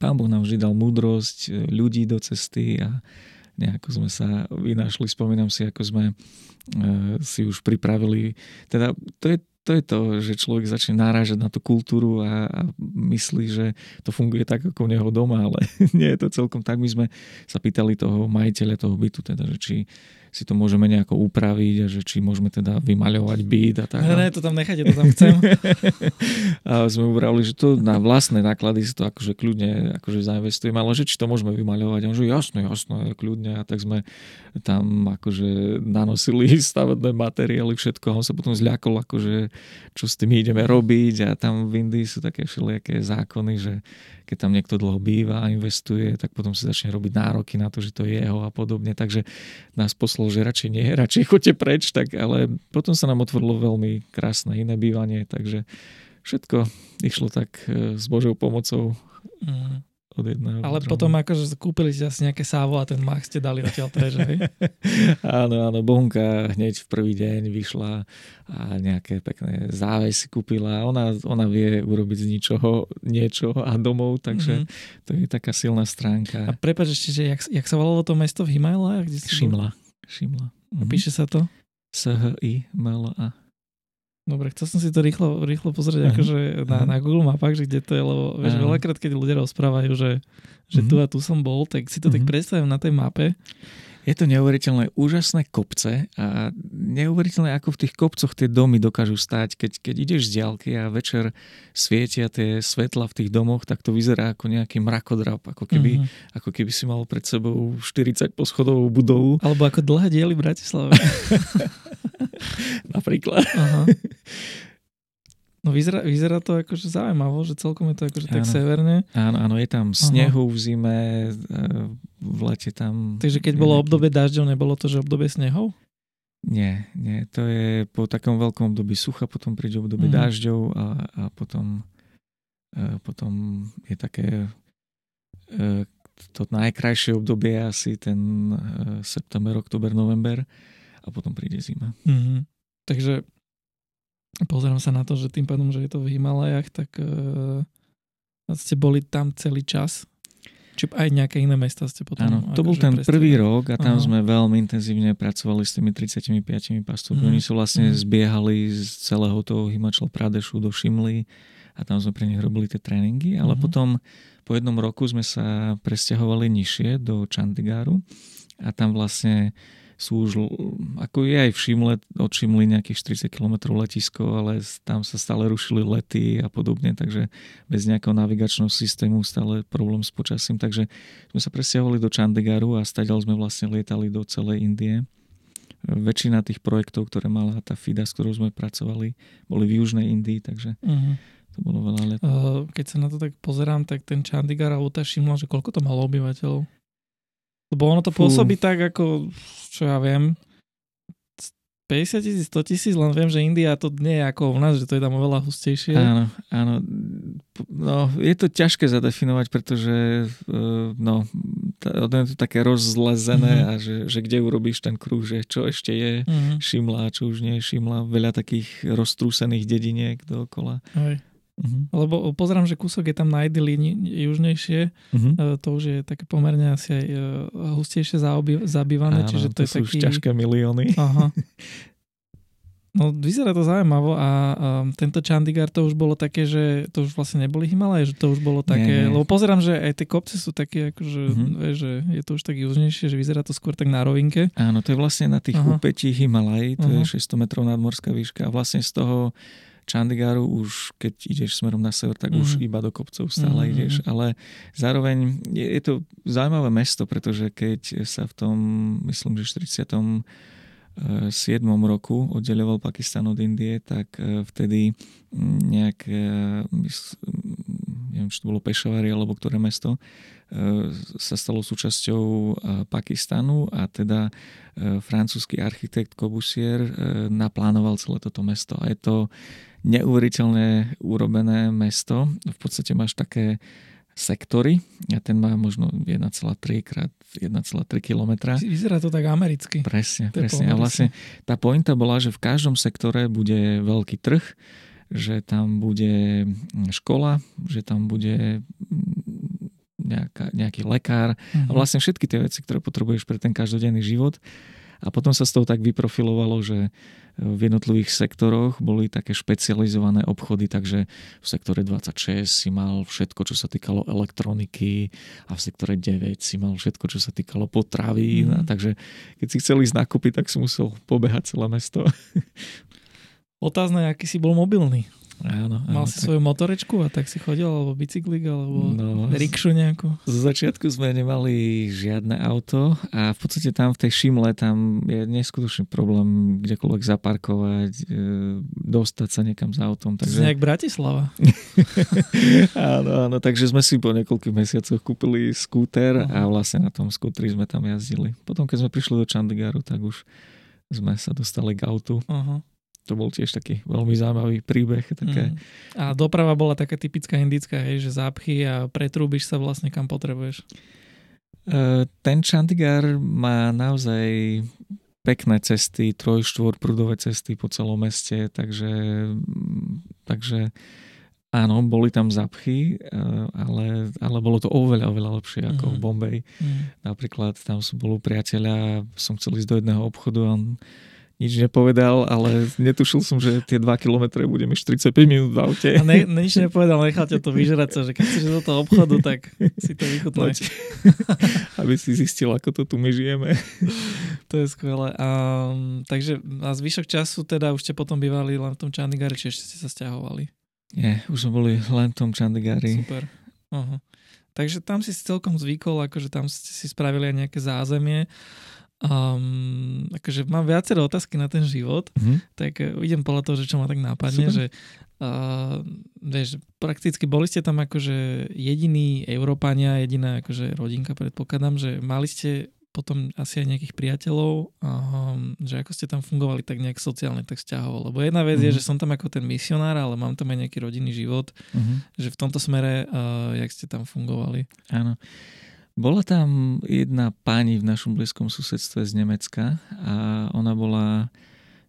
pán Boh nám vždy dal múdrosť e, ľudí do cesty a nejako sme sa vynašli, spomínam si, ako sme e, si už pripravili, teda to je to je to, že človek začne náražať na tú kultúru a, a myslí, že to funguje tak ako u neho doma, ale nie je to celkom tak. My sme sa pýtali toho majiteľa toho bytu, teda, že či si to môžeme nejako upraviť a že či môžeme teda vymaľovať byt a tak. Ne, ne, to tam nechajte, to tam chcem. a sme ubrali, že to na vlastné náklady si to akože kľudne akože zainvestujeme, ale že či to môžeme vymaľovať. A on že jasno, jasno, kľudne. A tak sme tam akože nanosili stavebné materiály, všetko. A on sa potom zľakol, akože čo s tým ideme robiť. A tam v Indii sú také všelijaké zákony, že keď tam niekto dlho býva a investuje, tak potom si začne robiť nároky na to, že to je jeho a podobne. Takže nás poslal, že radšej nie, radšej choďte preč, tak ale potom sa nám otvorilo veľmi krásne iné bývanie, takže všetko išlo tak e, s Božou pomocou. Mm od jedného. Ale druhého. potom akože kúpili ste asi nejaké sávo a ten mach ste dali odtiaľ preč, hej? áno, áno, Bonka hneď v prvý deň vyšla a nejaké pekné závesy kúpila. Ona, ona vie urobiť z ničoho niečo a domov, takže mm-hmm. to je taká silná stránka. A prepáč ešte, že jak, jak sa volalo to mesto v Himalajách? Šimla. Šimla. Mm-hmm. Píše sa to? S-H-I-M-L-A. Dobre, chcel som si to rýchlo, rýchlo pozrieť uh-huh. akože na, uh-huh. na Google mapách, že kde to je, lebo vieš, uh-huh. veľakrát, keď ľudia rozprávajú, že, že uh-huh. tu a tu som bol, tak si to uh-huh. tak predstavím na tej mape je to neuveriteľné, úžasné kopce a neuveriteľné, ako v tých kopcoch tie domy dokážu stať. Keď, keď ideš z diálky a večer svietia tie svetla v tých domoch, tak to vyzerá ako nejaký mrakodrap, ako keby, mm-hmm. ako keby si mal pred sebou 40 poschodovú budovu. Alebo ako dlhé diely v Bratislave. Napríklad. Aha. No vyzerá, vyzerá to akože zaujímavo, že celkom je to akože tak severne. Áno, áno, je tam snehu v zime, e, v lete tam... Takže keď bolo obdobie dažďov, nebolo to, že obdobie snehov? Nie, nie, to je po takom veľkom období sucha, potom príde obdobie mm-hmm. dažďov a, a potom potom je také to najkrajšie obdobie je asi ten september, oktober, november a potom príde zima. Mm-hmm. Takže pozerám sa na to, že tým pádom, že je to v Himalajach, tak uh, ste boli tam celý čas či aj nejaké iné mesta ste potom... Áno, to bol ten prvý rok a tam Aha. sme veľmi intenzívne pracovali s tými 35 pastúrmi. Mm. Oni sú vlastne mm. zbiehali z celého toho Himachal Pradešu do Šimly a tam sme pre nich robili tie tréningy, ale mm. potom po jednom roku sme sa presťahovali nižšie do Chandigaru a tam vlastne sú už, ako je aj v Šimle, od Šimly nejakých 40 km letisko, ale tam sa stále rušili lety a podobne, takže bez nejakého navigačného systému stále problém s počasím, takže sme sa presťahovali do Chandigaru a stadiaľ sme vlastne lietali do celej Indie. Väčšina tých projektov, ktoré mala tá FIDA, s ktorou sme pracovali, boli v Južnej Indii, takže uh-huh. to bolo veľa let. Keď sa na to tak pozerám, tak ten Chandigarh alebo tá Šimla, že koľko to malo obyvateľov? Lebo ono to Fú. pôsobí tak, ako, čo ja viem, 50 tisíc, 100 tisíc, len viem, že India to nie je ako u nás, že to je tam oveľa hustejšie. Áno, áno. No, je to ťažké zadefinovať, pretože uh, no, je to také rozlezené mm-hmm. a že, že kde urobíš ten kruh, že čo ešte je mm-hmm. Šimla, čo už nie je Šimla, veľa takých roztrúsených dediniek dookola. Hej. Uh-huh. Lebo pozerám, že kúsok je tam na Idili južnejšie, uh-huh. to už je také pomerne asi aj e, hustejšie zabývané, Áno, čiže to, to je sú taký... už ťažké milióny. Aha. No vyzerá to zaujímavo a um, tento Chandigarh to už bolo také, že to už vlastne neboli Himalaje, že to už bolo také, nie, nie. lebo pozerám, že aj tie kopce sú také, akože, uh-huh. vieš, že je to už tak južnejšie, že vyzerá to skôr tak na rovinke. Áno, to je vlastne na tých uh-huh. úpetí Himalaj, to uh-huh. je 600 metrov nadmorská výška a vlastne z toho Chandigaru už keď ideš smerom na sever, tak mm. už mhm. iba do kopcov stále mm. ideš, ale zároveň je, je to zaujímavé mesto, pretože keď sa v tom, myslím, že 40 7. roku oddeľoval Pakistan od Indie, tak e, vtedy nejak, e, neviem, či to bolo Pešavari alebo ktoré mesto, sa stalo súčasťou Pakistanu a teda francúzsky architekt Corbusier naplánoval celé toto mesto. A je to neuveriteľne urobené mesto. V podstate máš také sektory a ten má možno 1,3 krát 1,3 km. Vyzerá to tak americky. Presne, presne. A vlastne tá pointa bola, že v každom sektore bude veľký trh, že tam bude škola, že tam bude nejaká, nejaký lekár uh-huh. a mhm. vlastne všetky tie veci, ktoré potrebuješ pre ten každodenný život. A potom sa z toho tak vyprofilovalo, že v jednotlivých sektoroch boli také špecializované obchody, takže v sektore 26 si mal všetko, čo sa týkalo elektroniky a v sektore 9 si mal všetko, čo sa týkalo potravín. Mm. Takže keď si chcel ísť nakúpiť, tak si musel pobehať celé mesto. Otázne, aký si bol mobilný. Áno, áno, Mal si tak... svoju motorečku a tak si chodil, alebo bicyklik, alebo no, rikšu nejakú? Z začiatku sme nemali žiadne auto a v podstate tam v tej Šimle tam je neskutočný problém kdekoľvek zaparkovať, e, dostať sa niekam s autom. Takže... Nejak Bratislava. áno, áno, takže sme si po niekoľkých mesiacoch kúpili skúter a vlastne na tom skútri sme tam jazdili. Potom, keď sme prišli do Chandigaru, tak už sme sa dostali k autu. Uh-huh to bol tiež taký veľmi zaujímavý príbeh. Také. Mm. A doprava bola taká typická indická, hej, že zápchy a pretrúbiš sa vlastne kam potrebuješ. Uh, ten Chandigarh má naozaj pekné cesty, troj, štvor prúdové cesty po celom meste, takže, takže áno, boli tam zapchy, e, ale, ale bolo to oveľa, oveľa lepšie ako mm. v Bombay. Mm. Napríklad tam sú boli priateľia, som chcel ísť do jedného obchodu a on nič nepovedal, ale netušil som, že tie 2 km budem 45 minút v aute. A ne, nič nepovedal, nechal ťa to vyžrať sa, že keď chceš do toho obchodu, tak si to vychutneš. Aby si zistil, ako to tu my žijeme. To je skvelé. A, takže a zvyšok času teda už ste potom bývali len v tom Chandigari, či ešte ste sa stiahovali? Nie, už sme boli len v tom Chandigari. Super. Uh-huh. Takže tam si celkom zvykol, akože tam ste si spravili aj nejaké zázemie. Um, akože mám viaceré otázky na ten život, mm-hmm. tak uh, idem podľa toho, že čo ma tak nápadne, Super. že uh, vieš, prakticky boli ste tam akože jediní Európania, jediná akože rodinka, predpokladám, že mali ste potom asi aj nejakých priateľov, um, že ako ste tam fungovali tak nejak sociálne, tak vzťahovo. Lebo jedna vec mm-hmm. je, mhm. že som tam ako ten misionár, ale mám tam aj nejaký rodinný život, mm-hmm. že v tomto smere, uh, jak ste tam fungovali. Áno. Bola tam jedna pani v našom blízkom susedstve z Nemecka a ona bola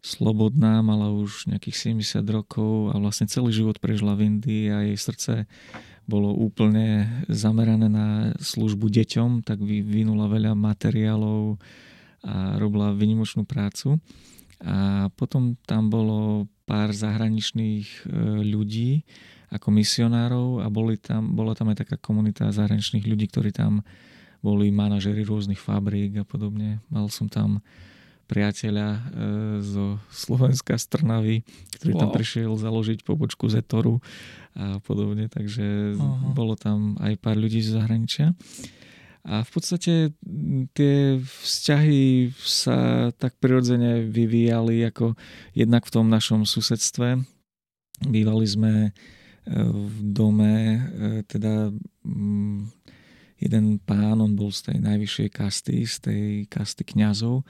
slobodná, mala už nejakých 70 rokov a vlastne celý život prežila v Indii a jej srdce bolo úplne zamerané na službu deťom, tak vyvinula veľa materiálov a robila vynimočnú prácu. A potom tam bolo pár zahraničných e, ľudí ako misionárov a boli tam, bola tam aj taká komunita zahraničných ľudí, ktorí tam boli manažery rôznych fabrík a podobne. Mal som tam priateľa e, zo Slovenska z Trnavy, ktorý wow. tam prišiel založiť pobočku Zetoru a podobne, takže uh-huh. bolo tam aj pár ľudí z zahraničia. A v podstate tie vzťahy sa tak prirodzene vyvíjali ako jednak v tom našom susedstve. Bývali sme v dome, e, teda jeden pán, on bol z tej najvyššej kasty, z tej kasty kňazov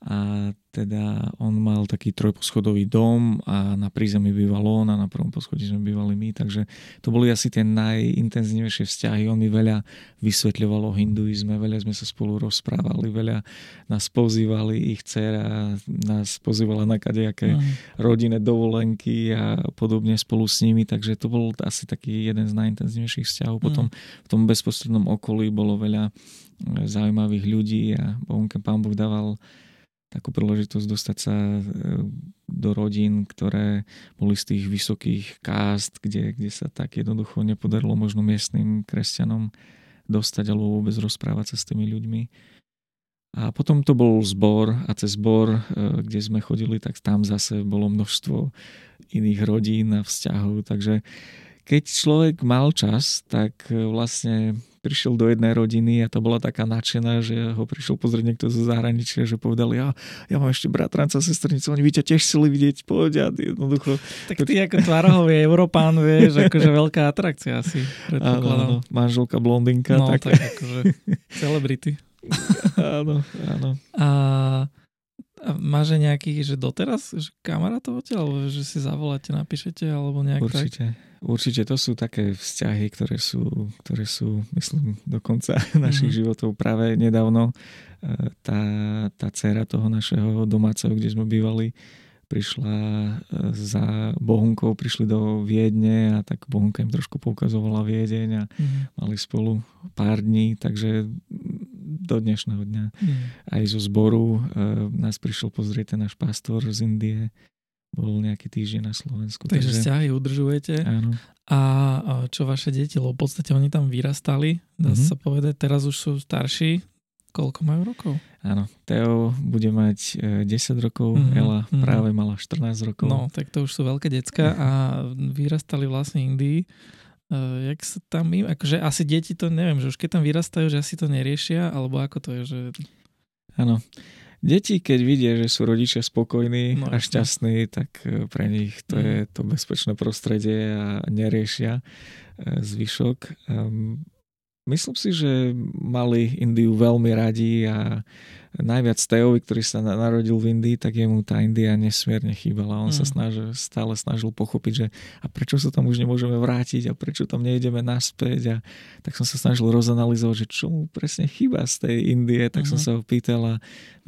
a teda on mal taký trojposchodový dom a na prízemí býval on a na prvom poschodí sme bývali my, takže to boli asi tie najintenzívnejšie vzťahy. On mi veľa vysvetľoval o hinduizme, veľa sme sa spolu rozprávali, veľa nás pozývali, ich dcera nás pozývala na kadejaké mm. rodinné dovolenky a podobne spolu s nimi, takže to bol asi taký jeden z najintenzívnejších vzťahov. Potom mm. v tom bezprostrednom okolí bolo veľa zaujímavých ľudí a Bohunke pán Boh dával takú príležitosť dostať sa e, do rodín, ktoré boli z tých vysokých kást, kde, kde sa tak jednoducho nepodarilo možno miestnym kresťanom dostať alebo vôbec rozprávať sa s tými ľuďmi. A potom to bol zbor a cez zbor, e, kde sme chodili, tak tam zase bolo množstvo iných rodín a vzťahov. Takže keď človek mal čas, tak e, vlastne prišiel do jednej rodiny a to bola taká nadšená, že ho prišiel pozrieť niekto zo zahraničia, že povedali, ja, ja mám ešte bratranca, sestrnicu, oni by ťa tiež chceli vidieť, poď a jednoducho. Tak ty ako tvarohový Európán, vieš, akože veľká atrakcia asi. Áno, áno, manželka blondinka. No, tak, tak akože celebrity. áno, áno. A a máš aj nejakých, že doteraz, že kamarátov alebo že si zavoláte, napíšete, alebo nejak Určite. Tak? Určite to sú také vzťahy, ktoré sú, ktoré sú myslím, do konca našich mm. životov. Práve nedávno e, tá, tá dcera toho našeho domáceho, kde sme bývali, prišla e, za Bohunkou, prišli do Viedne a tak Bohunka im trošku poukazovala Viedeň a mm. mali spolu pár dní, takže do dnešného dňa. Mm. Aj zo zboru e, nás prišiel pozrieť ten náš pastor z Indie. Bol nejaký týždeň na Slovensku. Takže, takže vzťahy udržujete. Áno. A čo vaše deti? Lebo v podstate oni tam vyrastali, dá mm-hmm. sa povedať. Teraz už sú starší. Koľko majú rokov? Áno, Teo bude mať 10 e, rokov, mm-hmm. Ela mm-hmm. práve mala 14 rokov. No, tak to už sú veľké decka a vyrastali vlastne Indii. Uh, jak sa tam im, akože asi deti to neviem, že už keď tam vyrastajú, že asi to neriešia, alebo ako to je, že... Áno. Deti, keď vidia, že sú rodičia spokojní no, a šťastní, tak e, pre nich to mm. je to bezpečné prostredie a neriešia e, zvyšok. Um, myslím si, že mali Indiu veľmi radi a najviac Teovi, ktorý sa narodil v Indii, tak jemu tá India nesmierne chýbala. On mm. sa snažil, stále snažil pochopiť, že a prečo sa tam už nemôžeme vrátiť a prečo tam nejdeme naspäť. A tak som sa snažil rozanalizovať, že čo mu presne chýba z tej Indie. Tak mm-hmm. som mhm. sa ho pýtal a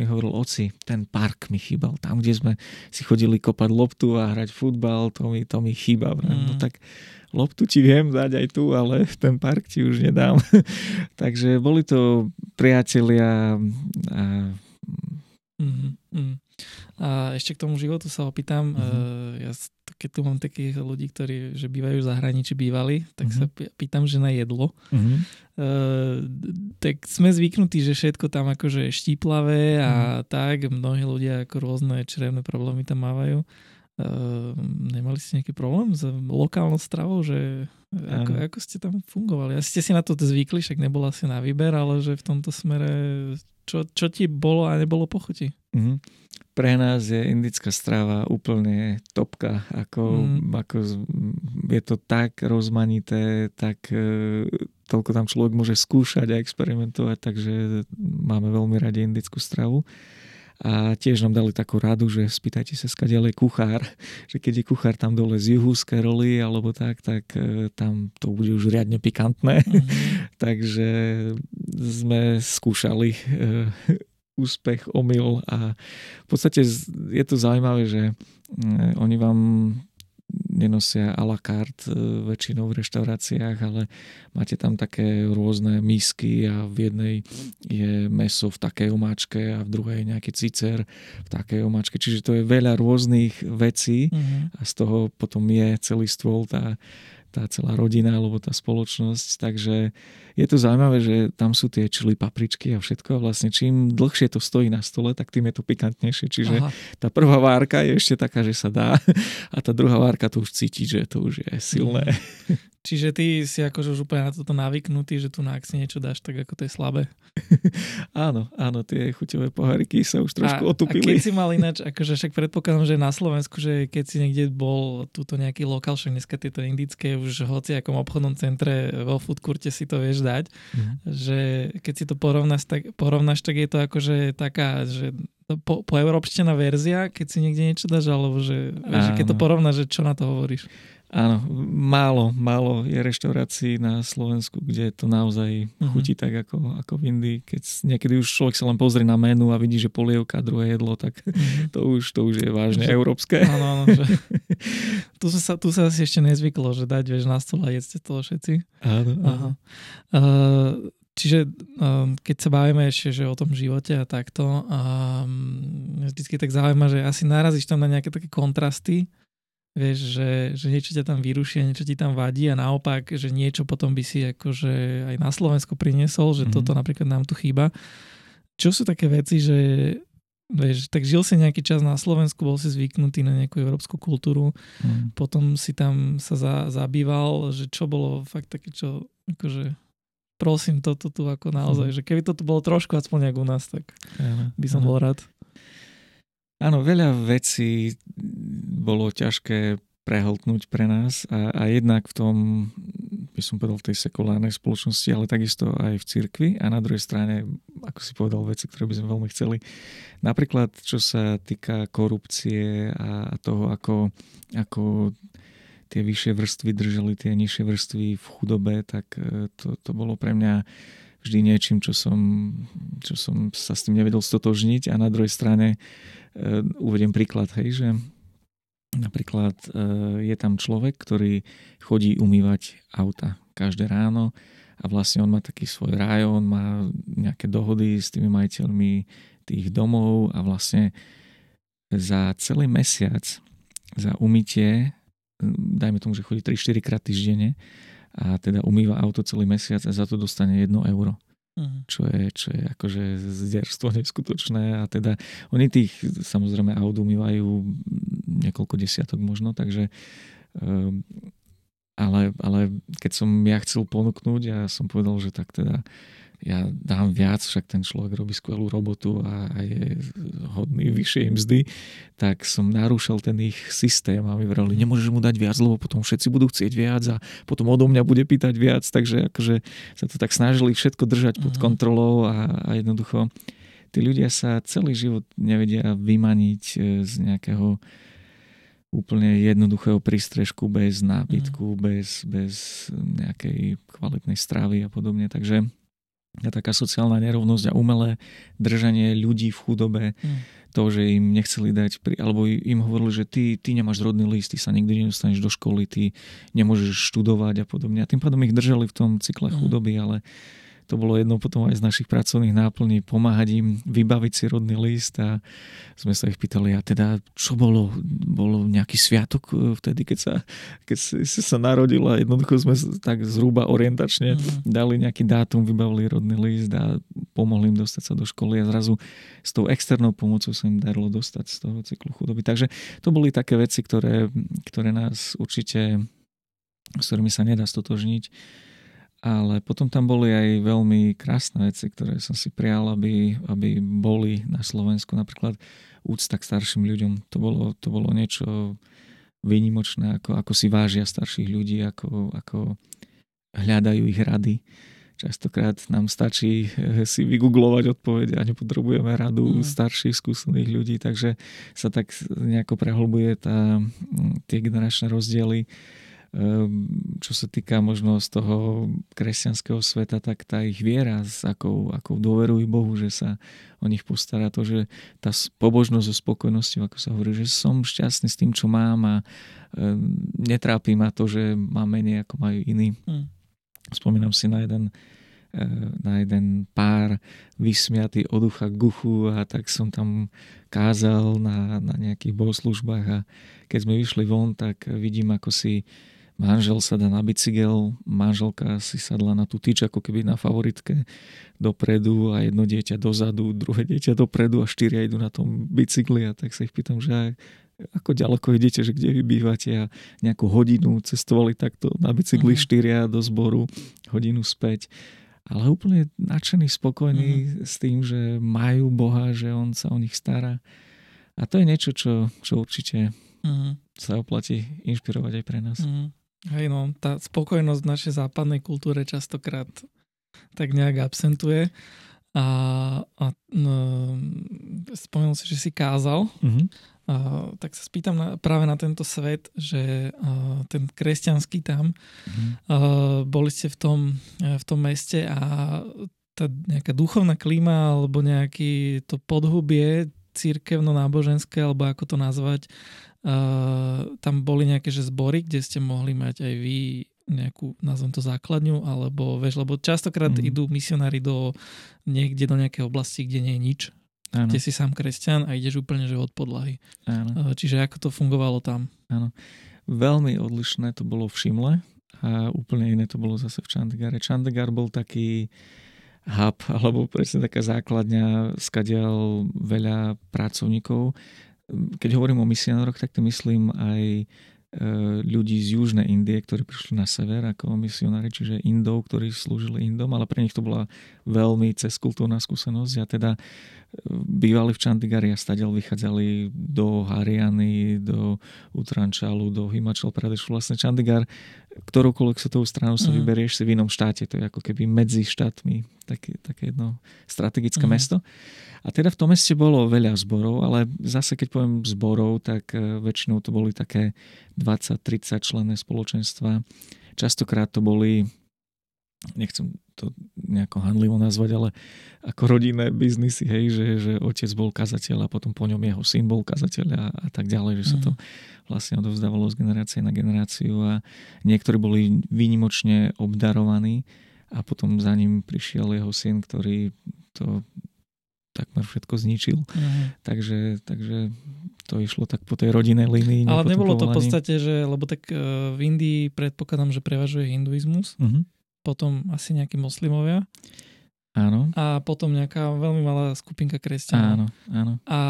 mi hovoril, oci, ten park mi chýbal. Tam, kde sme si chodili kopať loptu a hrať futbal, to mi, to mi chýba. Mm. No tak loptu ti viem dať aj tu, ale ten park ti už nedám. Takže boli to priatelia a Mm-hmm. A ešte k tomu životu sa opýtam. Mm-hmm. Ja keď tu mám takých ľudí, ktorí že bývajú v zahraničí, bývali, tak mm-hmm. sa pýtam, že na jedlo. Mm-hmm. Uh, tak sme zvyknutí, že všetko tam akože je štíplavé a mm-hmm. tak. Mnohí ľudia ako rôzne črevné problémy tam mávajú. Uh, nemali ste nejaký problém s lokálnou stravou, že ako, ako ste tam fungovali? Asi ste si na to zvykli, však nebola asi na výber, ale že v tomto smere čo, čo ti bolo a nebolo pochuti? Mm-hmm. Pre nás je indická strava úplne topka. Ako, mm. ako je to tak rozmanité, tak, e, toľko tam človek môže skúšať a experimentovať, takže máme veľmi radi indickú stravu. A tiež nám dali takú radu, že spýtajte sa, skadiaľ je kuchár, že keď je kuchár tam dole z juhu, z Keroli alebo tak, tak e, tam to bude už riadne pikantné. Mm-hmm. Takže sme skúšali e, úspech, omyl a v podstate je to zaujímavé, že mm, oni vám nenosia a la carte e, väčšinou v reštauráciách, ale máte tam také rôzne misky a v jednej je meso v takej omáčke a v druhej nejaký cicer v takej omáčke. Čiže to je veľa rôznych vecí mm-hmm. a z toho potom je celý stôl tá tá celá rodina alebo tá spoločnosť. Takže je to zaujímavé, že tam sú tie čili papričky a všetko a vlastne čím dlhšie to stojí na stole, tak tým je to pikantnejšie. Čiže Aha. tá prvá várka je ešte taká, že sa dá a tá druhá várka to už cíti, že to už je silné. Mm. Čiže ty si akože už úplne na toto navyknutý, že tu na ak si niečo dáš, tak ako to je slabé. áno, áno, tie chuťové poháriky sa už trošku a, otupili. A keď si mal ináč, akože však predpokladám, že na Slovensku, že keď si niekde bol túto nejaký lokál, však dneska tieto indické už hoci akom obchodnom centre vo foodcourte si to vieš dať, mm. že keď si to porovnáš tak, porovnáš, tak je to akože taká, že po, po európštená verzia, keď si niekde niečo dáš, alebo že, že keď to porovnáš, že čo na to hovoríš? Áno, málo, málo je reštaurácií na Slovensku, kde to naozaj uh-huh. chutí tak ako, ako v Indii. Keď niekedy už človek sa len pozrie na menu a vidí, že polievka druhé jedlo, tak uh-huh. to, už, to už je vážne že, európske. Áno, áno. Že, tu, sa, tu sa asi ešte nezvyklo, že dať vieš, na stôl a jedzte to všetci. Áno, áno. Uh, Čiže um, keď sa bavíme ešte že o tom živote a takto, um, vždycky tak zaujíma, že asi narazíš tam na nejaké také kontrasty, Vieš, že, že niečo ťa tam vyruší niečo ti tam vadí a naopak, že niečo potom by si akože aj na Slovensku priniesol, že mm-hmm. toto napríklad nám tu chýba. Čo sú také veci, že vieš, tak žil si nejaký čas na Slovensku, bol si zvyknutý na nejakú európsku kultúru, mm. potom si tam sa za, zabýval, že čo bolo fakt také, čo akože prosím toto tu ako naozaj, mm. že keby to tu bolo trošku aspoň u nás, tak by som ja. bol rád. Áno, veľa vecí bolo ťažké prehltnúť pre nás a, a jednak v tom, by som povedal, v tej sekulárnej spoločnosti, ale takisto aj v cirkvi a na druhej strane, ako si povedal, veci, ktoré by sme veľmi chceli. Napríklad, čo sa týka korupcie a toho, ako, ako tie vyššie vrstvy držali tie nižšie vrstvy v chudobe, tak e, to, to bolo pre mňa vždy niečím, čo som, čo som sa s tým nevedel stotožniť. A na druhej strane uh, uvediem príklad, hej, že napríklad uh, je tam človek, ktorý chodí umývať auta každé ráno a vlastne on má taký svoj rajón, má nejaké dohody s tými majiteľmi tých domov a vlastne za celý mesiac za umytie, dajme tomu, že chodí 3-4 krát týždenne, a teda umýva auto celý mesiac a za to dostane 1 euro. Uh-huh. Čo, je, čo je akože zderstvo neskutočné a teda oni tých samozrejme aut umývajú niekoľko desiatok možno, takže um, ale, ale keď som ja chcel ponúknuť a ja som povedal, že tak teda ja dám viac, však ten človek robí skvelú robotu a, a je hodný vyššej mzdy, tak som narúšal ten ich systém a mi vrali, nemôžeš mu dať viac, lebo potom všetci budú chcieť viac a potom odo mňa bude pýtať viac, takže akože sa to tak snažili všetko držať pod mhm. kontrolou a, a jednoducho tí ľudia sa celý život nevedia vymaniť e, z nejakého úplne jednoduchého prístrežku bez nábytku, mm. bez, bez nejakej kvalitnej stravy a podobne. Takže taká sociálna nerovnosť a umelé držanie ľudí v chudobe, mm. to, že im nechceli dať, alebo im hovorili, že ty, ty nemáš rodný list, ty sa nikdy nedostaneš do školy, ty nemôžeš študovať a podobne. A tým pádom ich držali v tom cykle mm. chudoby, ale to bolo jedno potom aj z našich pracovných náplní, pomáhať im vybaviť si rodný list a sme sa ich pýtali, a teda čo bolo? Bolo nejaký sviatok e, vtedy, keď sa, keď si sa narodil a jednoducho sme tak zhruba orientačne mm-hmm. dali nejaký dátum, vybavili rodný list a pomohli im dostať sa do školy a zrazu s tou externou pomocou sa im darilo dostať z toho cyklu chudoby. Takže to boli také veci, ktoré, ktoré nás určite s ktorými sa nedá stotožniť ale potom tam boli aj veľmi krásne veci, ktoré som si prijal, aby, aby boli na Slovensku. Napríklad úcta k starším ľuďom. To bolo, to bolo niečo výnimočné, ako, ako si vážia starších ľudí, ako, ako hľadajú ich rady. Častokrát nám stačí eh, si vygooglovať odpovede a nepotrebujeme radu mm. starších, skúsených ľudí, takže sa tak nejako prehlbuje tá, mm, tie generačné rozdiely. Ehm, čo sa týka možno z toho kresťanského sveta, tak tá ich viera, akou, akou dôverujú Bohu, že sa o nich postará to, že tá pobožnosť so spokojnosťou, ako sa hovorí, že som šťastný s tým, čo mám a um, netrápi ma to, že mám menej, ako majú iní. Hmm. Spomínam si na jeden e, na jeden pár vysmiatý od ducha guchu a tak som tam kázal na, na nejakých bohoslužbách a keď sme vyšli von, tak vidím, ako si manžel sa dá na bicykel, manželka si sadla na tú tyč ako keby na favoritke dopredu a jedno dieťa dozadu, druhé dieťa dopredu a štyria idú na tom bicykli a tak sa ich pýtam, že ako ďaleko idete, že kde vy bývate a nejakú hodinu cestovali takto na bicykli uh-huh. štyria do zboru, hodinu späť ale úplne nadšený, spokojný uh-huh. s tým, že majú Boha, že On sa o nich stará. A to je niečo, čo, čo určite uh-huh. sa oplatí inšpirovať aj pre nás. Uh-huh. Hej no, tá spokojnosť v našej západnej kultúre častokrát tak nejak absentuje. A, a no, spomenul si, že si kázal. Mm-hmm. A, tak sa spýtam na, práve na tento svet, že a, ten kresťanský tam, mm-hmm. a, boli ste v tom, v tom meste a tá nejaká duchovná klíma alebo nejaký to podhubie církevno-náboženské, alebo ako to nazvať, Uh, tam boli nejaké že zbory, kde ste mohli mať aj vy nejakú, nazvem to základňu, alebo vieš, lebo častokrát mm. idú misionári do niekde do nejakej oblasti, kde nie je nič, Áno. kde si sám kresťan a ideš úplne že od podlahy. Áno. Uh, čiže ako to fungovalo tam? Áno. Veľmi odlišné to bolo v Šimle a úplne iné to bolo zase v Čandegare. Čandegar bol taký hub, alebo presne taká základňa, skadial veľa pracovníkov keď hovorím o misionároch, tak to myslím aj e, ľudí z južnej Indie, ktorí prišli na sever ako misionári, čiže Indov, ktorí slúžili Indom, ale pre nich to bola veľmi cezkultúrna skúsenosť. A teda bývali v Chandigari a stadiaľ vychádzali do Hariany, do Utrančalu, do Himachal Pradesh. Vlastne Chandigar, ktorúkoľvek sa tou stranou sa mm. vyberieš, si v inom štáte, to je ako keby medzi štátmi také, také jedno strategické mm. mesto. A teda v tom meste bolo veľa zborov, ale zase keď poviem zborov, tak e, väčšinou to boli také 20-30 členné spoločenstva. Častokrát to boli, nechcem to nejako handlivo nazvať, ale ako rodinné biznisy, hej, že, že otec bol kazateľ a potom po ňom jeho syn bol kazateľ a, a tak ďalej, že sa to mhm. vlastne odovzdávalo z generácie na generáciu a niektorí boli výnimočne obdarovaní a potom za ním prišiel jeho syn, ktorý to takmer všetko zničil. Uh-huh. Takže, takže to išlo tak po tej rodinej línii. Ale nebolo to v podstate, že, lebo tak uh, v Indii predpokladám, že prevažuje hinduizmus, uh-huh. Potom asi nejakí moslimovia. Áno. A potom nejaká veľmi malá skupinka kresťanov. Áno, áno. A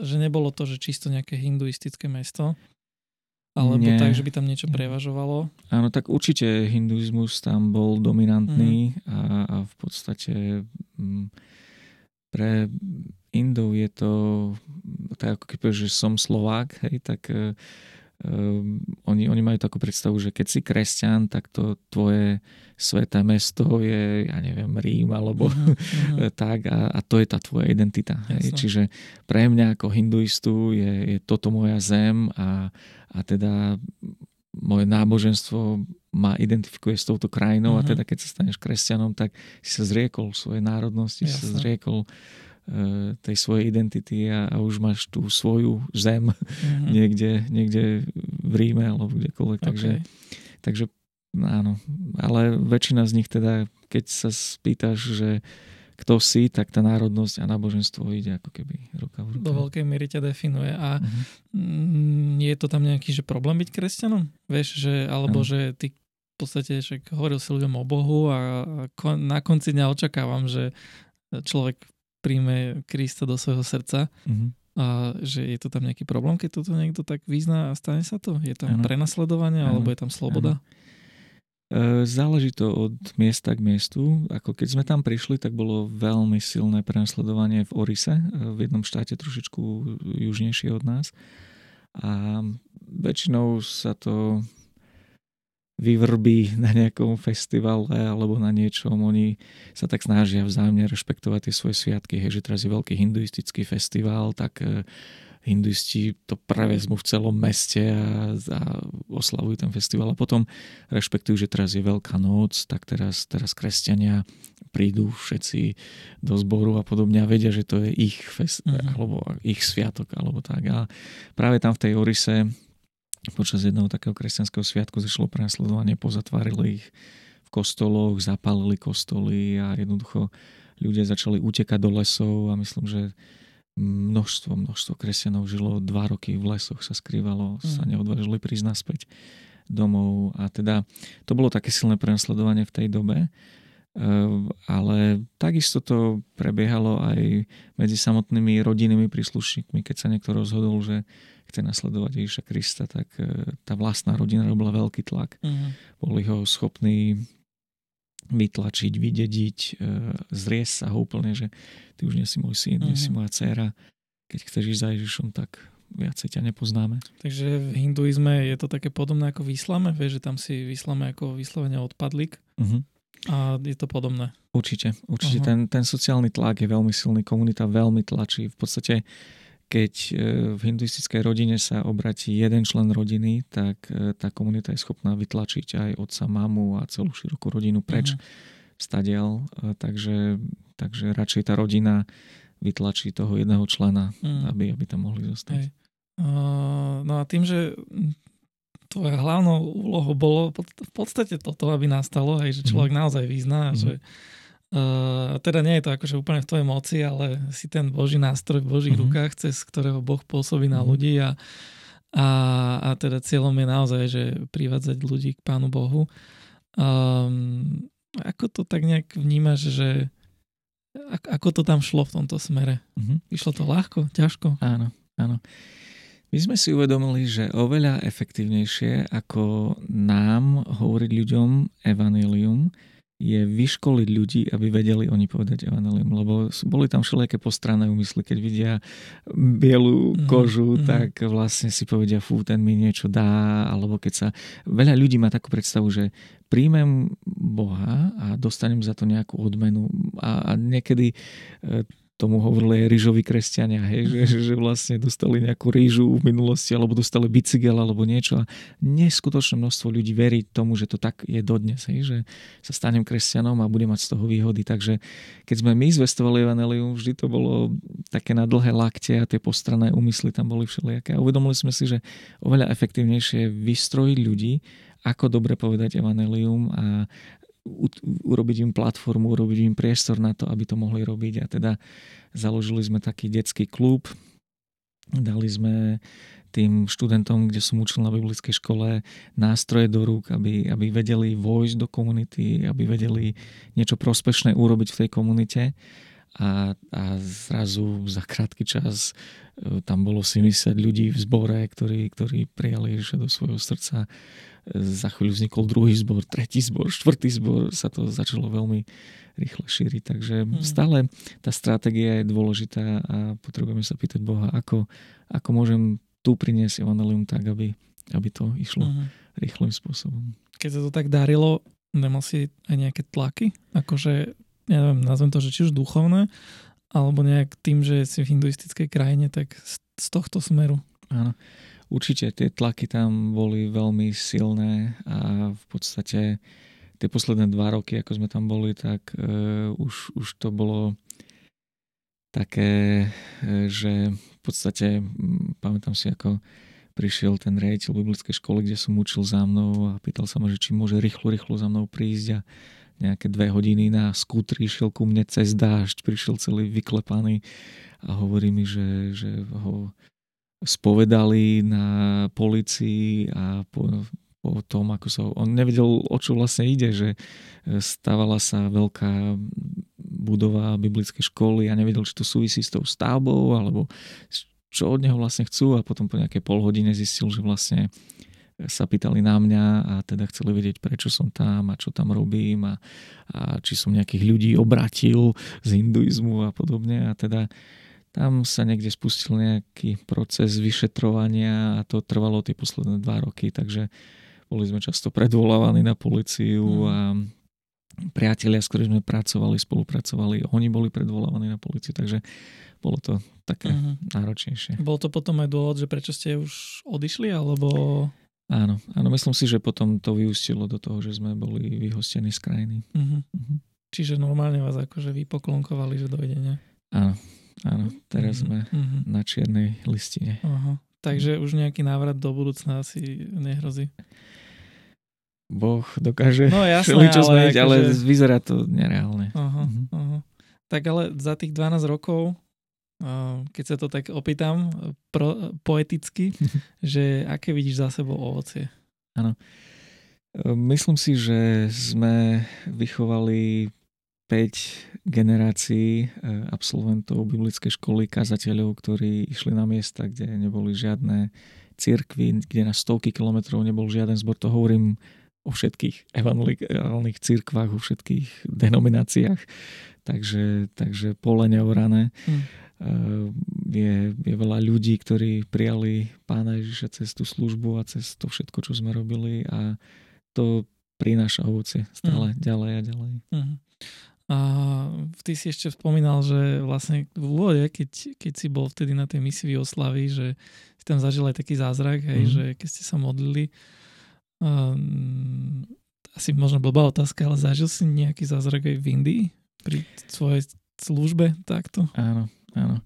že nebolo to, že čisto nejaké hinduistické mesto. Alebo Nie. tak, že by tam niečo prevažovalo? Áno, tak určite hinduizmus tam bol dominantný mm. a, a v podstate mm, pre Indov je to tak ako keď že som Slovák, hej, tak uh, oni, oni majú takú predstavu, že keď si kresťan, tak to tvoje sveté mesto je, ja neviem, Rím alebo uh-huh, tak a, a to je tá tvoja identita. Hej. Čiže pre mňa ako hinduistu je, je toto moja zem a, a teda moje náboženstvo ma identifikuje s touto krajinou uh-huh. a mhm. teda keď sa staneš kresťanom, tak si sa zriekol svojej národnosti, Jasne. si sa zriekol uh, tej svojej identity a, a už máš tú svoju zem uh-huh. niekde, niekde v Ríme alebo kdekoľvek. Okay. Takže, takže áno, ale väčšina z nich teda, keď sa spýtaš, že kto si, tak tá národnosť a náboženstvo ide ako keby ruka v ruke. Do veľkej miery ťa definuje. A uh-huh. je to tam nejaký že problém byť kresťanom? Vieš, že, alebo uh-huh. že ty v podstate že hovoril si ľuďom o Bohu a na konci dňa očakávam, že človek príjme Krista do svojho srdca. Uh-huh. A že je to tam nejaký problém, keď toto niekto tak vyzná a stane sa to? Je tam ano. prenasledovanie ano. alebo je tam sloboda? Ano. E, záleží to od miesta k miestu. Ako keď sme tam prišli, tak bolo veľmi silné prenasledovanie v Orise, e, v jednom štáte trošičku južnejšie od nás. A väčšinou sa to vyvrbí na nejakom festivale alebo na niečom. Oni sa tak snažia vzájomne rešpektovať tie svoje sviatky. Hej, že teraz je veľký hinduistický festival, tak e, hinduisti to prevezmú v celom meste a, a oslavujú ten festival a potom rešpektujú, že teraz je Veľká noc, tak teraz, teraz kresťania prídu všetci do zboru a podobne a vedia, že to je ich fest, mm-hmm. alebo ich sviatok alebo tak. A práve tam v tej Orise počas jedného takého kresťanského sviatku zašlo prenasledovanie, pozatvárili ich v kostoloch, zapálili kostoly a jednoducho ľudia začali utekať do lesov a myslím, že množstvo, množstvo kresťanov žilo dva roky v lesoch, sa skrývalo, mm. sa neodvážili prísť naspäť domov a teda to bolo také silné prenasledovanie v tej dobe Ehm, ale takisto to prebiehalo aj medzi samotnými rodinnými príslušníkmi. Keď sa niekto rozhodol, že chce nasledovať Ježiša Krista, tak e, tá vlastná rodina robila veľký tlak. Uh-huh. Boli ho schopní vytlačiť, vydediť, e, zriesť sa ho úplne, že ty už nie si môj syn, uh-huh. nie si mhm. moja dcéra. Keď chceš ísť za Ježišom, tak viacej ťa nepoznáme. Takže v hinduizme je to také podobné ako v islame, vieš, že tam si v islame ako vyslovene odpadlik. Uh-huh. A je to podobné. Určite, určite. Uh-huh. Ten, ten sociálny tlak je veľmi silný, komunita veľmi tlačí. V podstate, keď e, v hinduistickej rodine sa obratí jeden člen rodiny, tak e, tá komunita je schopná vytlačiť aj otca, mamu a celú širokú rodinu preč uh-huh. stadial. E, takže, takže radšej tá rodina vytlačí toho jedného člena, uh-huh. aby, aby tam mohli zostať. Hej. No a tým, že tvoja hlavnou úlohou bolo v podstate toto, aby nastalo, aj, že človek mm. naozaj vyzná, mm. že uh, teda nie je to akože úplne v tvojej moci, ale si ten Boží nástroj v Božích mm. rukách, cez ktorého Boh pôsobí na mm. ľudí a, a, a teda cieľom je naozaj, že privádzať ľudí k Pánu Bohu. Um, ako to tak nejak vnímaš, že ako to tam šlo v tomto smere? Mm-hmm. Išlo to ľahko, ťažko? Áno, áno. My sme si uvedomili, že oveľa efektívnejšie ako nám hovoriť ľuďom evanelium je vyškoliť ľudí, aby vedeli oni povedať evanelium, lebo boli tam všelijaké postranné úmysly, keď vidia bielú mhm, kožu, mm, tak vlastne si povedia, fú, ten mi niečo dá, alebo keď sa... Veľa ľudí má takú predstavu, že príjmem Boha a dostanem za to nejakú odmenu. A, a niekedy e, tomu hovorili aj rýžoví kresťania, hej, že, že, vlastne dostali nejakú rýžu v minulosti alebo dostali bicykel alebo niečo a neskutočné množstvo ľudí verí tomu, že to tak je dodnes, hej, že sa stanem kresťanom a budem mať z toho výhody. Takže keď sme my zvestovali Evangelium, vždy to bolo také na dlhé lakte a tie postranné úmysly tam boli všelijaké. A uvedomili sme si, že oveľa efektívnejšie je vystrojiť ľudí, ako dobre povedať Evangelium a urobiť im platformu, urobiť im priestor na to, aby to mohli robiť. A teda založili sme taký detský klub, dali sme tým študentom, kde som učil na biblickej škole, nástroje do rúk, aby, aby vedeli vojsť do komunity, aby vedeli niečo prospešné urobiť v tej komunite. A, a zrazu za krátky čas e, tam bolo 70 ľudí v zbore, ktorí, ktorí prijali Ježiša do svojho srdca za chvíľu vznikol druhý zbor, tretí zbor, štvrtý zbor, sa to začalo veľmi rýchle šíriť. Takže hmm. stále tá stratégia je dôležitá a potrebujeme sa pýtať Boha, ako, ako môžem tu priniesť evanelium tak, aby, aby to išlo hmm. rýchlým spôsobom. Keď sa to tak darilo, nemal si aj nejaké tlaky? Akože, ja neviem, nazvem to, že či už duchovné, alebo nejak tým, že si v hinduistickej krajine, tak z tohto smeru. Áno. Určite tie tlaky tam boli veľmi silné a v podstate tie posledné dva roky, ako sme tam boli, tak uh, už, už to bolo také, uh, že v podstate um, pamätám si, ako prišiel ten riaditeľ biblickej školy, kde som učil za mnou a pýtal sa ma, že či môže rýchlo, rýchlo za mnou prísť a nejaké dve hodiny na skútri išiel ku mne cez dážď, prišiel celý vyklepaný a hovorí mi, že, že ho spovedali na policii a po, po tom, ako sa... On nevedel, o čo vlastne ide, že stávala sa veľká budova biblickej školy a nevedel, či to súvisí s tou stavbou, alebo čo od neho vlastne chcú a potom po nejakej pol hodine zistil, že vlastne sa pýtali na mňa a teda chceli vedieť, prečo som tam a čo tam robím a, a či som nejakých ľudí obratil z hinduizmu a podobne a teda tam sa niekde spustil nejaký proces vyšetrovania a to trvalo tie posledné dva roky, takže boli sme často predvolávaní na policiu Mm. a priatelia, s ktorými sme pracovali, spolupracovali, oni boli predvolávaní na policiu, takže bolo to také Mhm. náročnejšie. Bol to potom aj dôvod, že prečo ste už odišli, alebo... Áno, áno, myslím si, že potom to vyústilo do toho, že sme boli vyhostení z krajiny. Mhm. Mhm. Čiže normálne vás akože vypoklonkovali, že dojde, nie? Áno, áno, teraz sme Mhm. na čiernej listine. Aha. Takže už nejaký návrat do budúcna asi nehrozí. Boh dokáže No jasné, všeličo ale zmeniť, ale akože- vyzerá to nereálne. Aha, Mhm. aha. Tak ale za tých 12 rokov, keď sa to tak opýtam pro, poeticky, že aké vidíš za sebou ovocie? Myslím si, že sme vychovali 5 generácií e, absolventov biblickej školy, kazateľov, ktorí išli na miesta, kde neboli žiadne cirkvy, kde na stovky kilometrov nebol žiaden zbor. To hovorím o všetkých evangelikálnych cirkvách, o všetkých denomináciách. Takže, takže pole neorané. E, Je, je veľa ľudí, ktorí prijali pána Ježiša cez tú službu a cez to všetko, čo sme robili a to prináša ovocie stále ďalej a ďalej. Mhm. A ty si ešte spomínal, že vlastne v úvode, keď, keď si bol vtedy na tej misii Oslavy, že si tam zažil aj taký zázrak, hej, Mhm. že keď ste sa modlili, um, asi možno blbá otázka, ale zažil si nejaký zázrak aj v Indii pri svojej službe takto? Áno, áno.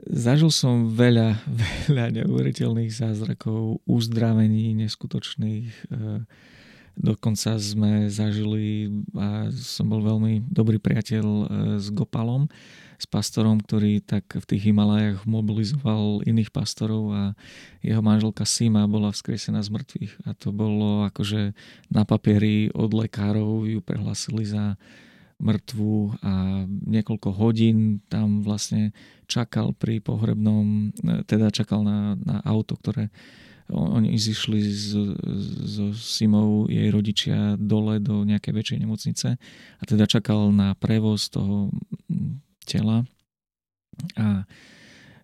Zažil som veľa, veľa neuveriteľných zázrakov, uzdravení neskutočných. e, Dokonca sme zažili a som bol veľmi dobrý priateľ e, s Gopalom, s pastorom, ktorý tak v tých Himalajach mobilizoval iných pastorov a jeho manželka Sima bola vzkriesená z mŕtvych. A to bolo akože na papieri od lekárov ju prehlasili za mŕtvu a niekoľko hodín tam vlastne čakal pri pohrebnom, e, teda čakal na, na auto, ktoré oni zišli so, Simou, jej rodičia, dole do nejakej väčšej nemocnice a teda čakal na prevoz toho mm, tela a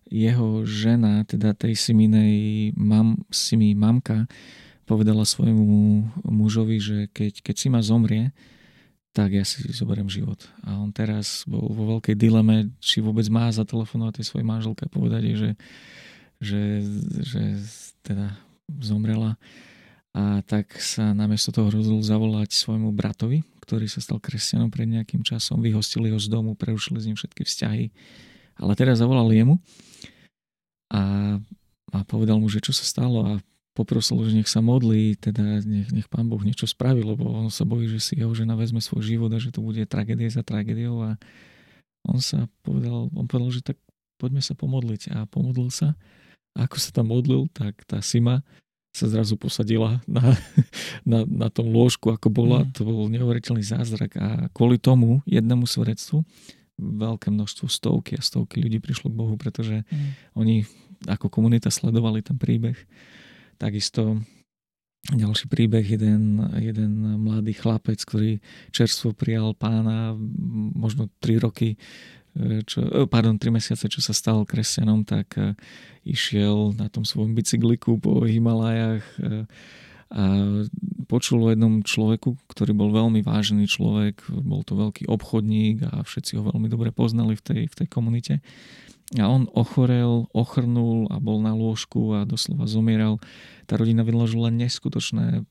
jeho žena, teda tej Siminej mam, Simi mamka, povedala svojmu mužovi, že keď, keď Sima zomrie, tak ja si zoberiem život. A on teraz bol vo veľkej dileme, či vôbec má zatelefonovať tej svojej manželke a povedať jej, že, že, že teda zomrela. A tak sa namiesto toho rozhodol zavolať svojmu bratovi, ktorý sa stal kresťanom pred nejakým časom. Vyhostili ho z domu, prerušili s ním všetky vzťahy. Ale teraz zavolal jemu a, a povedal mu, že čo sa stalo a poprosil, že nech sa modlí, teda nech, nech pán Boh niečo spraví, lebo on sa bojí, že si jeho žena vezme svoj život a že to bude tragédia za tragédiou a on sa povedal, on povedal, že tak poďme sa pomodliť a pomodlil sa a ako sa tam modlil, tak tá Sima sa zrazu posadila na, na, na tom lôžku, ako bola. Mm. To bol neuveriteľný zázrak a kvôli tomu jednému svedectvu veľké množstvo, stovky a stovky ľudí prišlo k Bohu, pretože Mm. oni ako komunita sledovali ten príbeh. Takisto ďalší príbeh, jeden, jeden mladý chlapec, ktorý čerstvo prijal pána, možno 3 roky, čo, e, pardon, 3 mesiace, čo sa stal kresťanom, tak e, išiel na tom svojom bicykliku po Himalajach e, a počul o jednom človeku, ktorý bol veľmi vážený človek, bol to veľký obchodník a všetci ho veľmi dobre poznali v tej, v tej komunite. A on ochorel, ochrnul a bol na lôžku a doslova zomieral. Tá rodina vynaložila neskutočné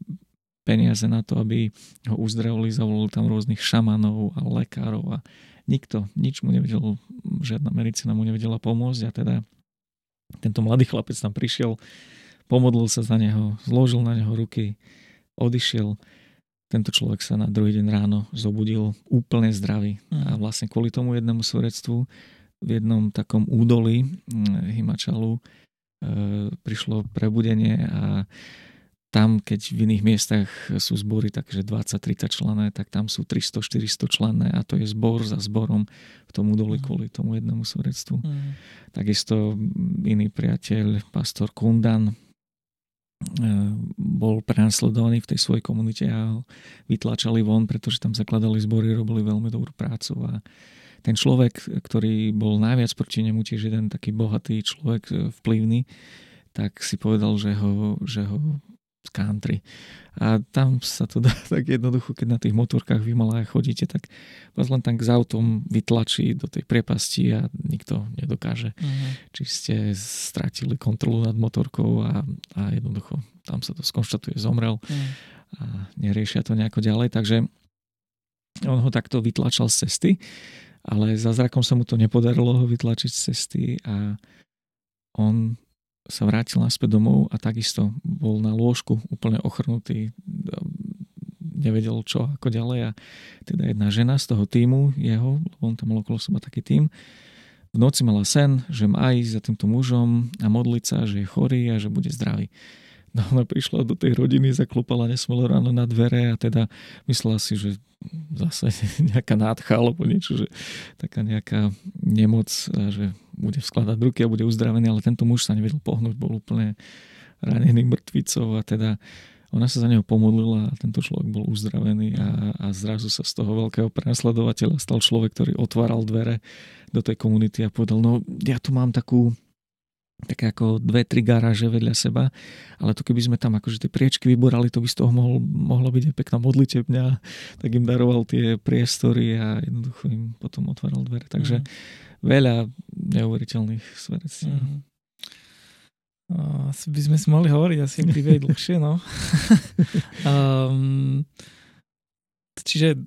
peniaze na to, aby ho uzdravili, zavolali tam rôznych šamanov a lekárov a nikto, nič mu nevedel, žiadna medicína mu nevedela pomôcť a teda tento mladý chlapec tam prišiel, pomodlil sa za neho, zložil na neho ruky, odišiel. Tento človek sa na druhý deň ráno zobudil úplne zdravý. A Mm. vlastne kvôli tomu jednému svedectvu v jednom takom údolí mm, Himačalu e, prišlo prebudenie a tam, keď v iných miestach sú zbory takže 20-30 člené, tak tam sú 300-400 člené a to je zbor za zborom v tom údolí Mhm. kvôli tomu jednému svedectvu. Mm. Takisto iný priateľ, pastor Kundan, e, bol prenasledovaný v tej svojej komunite a ho vytlačali von, pretože tam zakladali zbory, robili veľmi dobrú prácu a ten človek, ktorý bol najviac proti nemu, tiež jeden taký bohatý človek, e, vplyvný, tak si povedal, že ho, že ho country. A tam sa to dá tak jednoducho, keď na tých motorkách vy malé chodíte, tak vás len tak s autom vytlačí do tej priepasti a nikto nedokáže. Uh-huh. Či ste stratili kontrolu nad motorkou a, a jednoducho tam sa to skonštatuje, zomrel uh-huh. a neriešia to nejako ďalej. Takže on ho takto vytlačal z cesty, ale za zrakom sa mu to nepodarilo ho vytlačiť z cesty a on sa vrátil naspäť domov a takisto bol na lôžku úplne ochrnutý, nevedel čo ako ďalej a teda jedna žena z toho týmu jeho, on tam mal okolo seba taký tým, v noci mala sen, že má ísť za týmto mužom a modliť sa, že je chorý a že bude zdravý. No ona prišla do tej rodiny, zaklopala nesmelo ráno na dvere a teda myslela si, že zase nejaká nádcha alebo niečo, že taká nejaká nemoc, že bude skladať ruky a bude uzdravený, ale tento muž sa nevedel pohnúť, bol úplne ranený mŕtvicou a teda ona sa za neho pomodlila a tento človek bol uzdravený a, a zrazu sa z toho veľkého prenasledovateľa stal človek, ktorý otváral dvere do tej komunity a povedal, no ja tu mám takú také ako dve, tri garáže vedľa seba, ale to keby sme tam akože tie priečky vyborali, to by z toho mohol, mohla byť aj pekná modlitebňa, tak im daroval tie priestory a jednoducho im potom otváral dvere. Takže mm. Veľa neuveriteľných svedectví. Mm. Asi by sme si mohli hovoriť asi príbeh dlhšie, no. um, čiže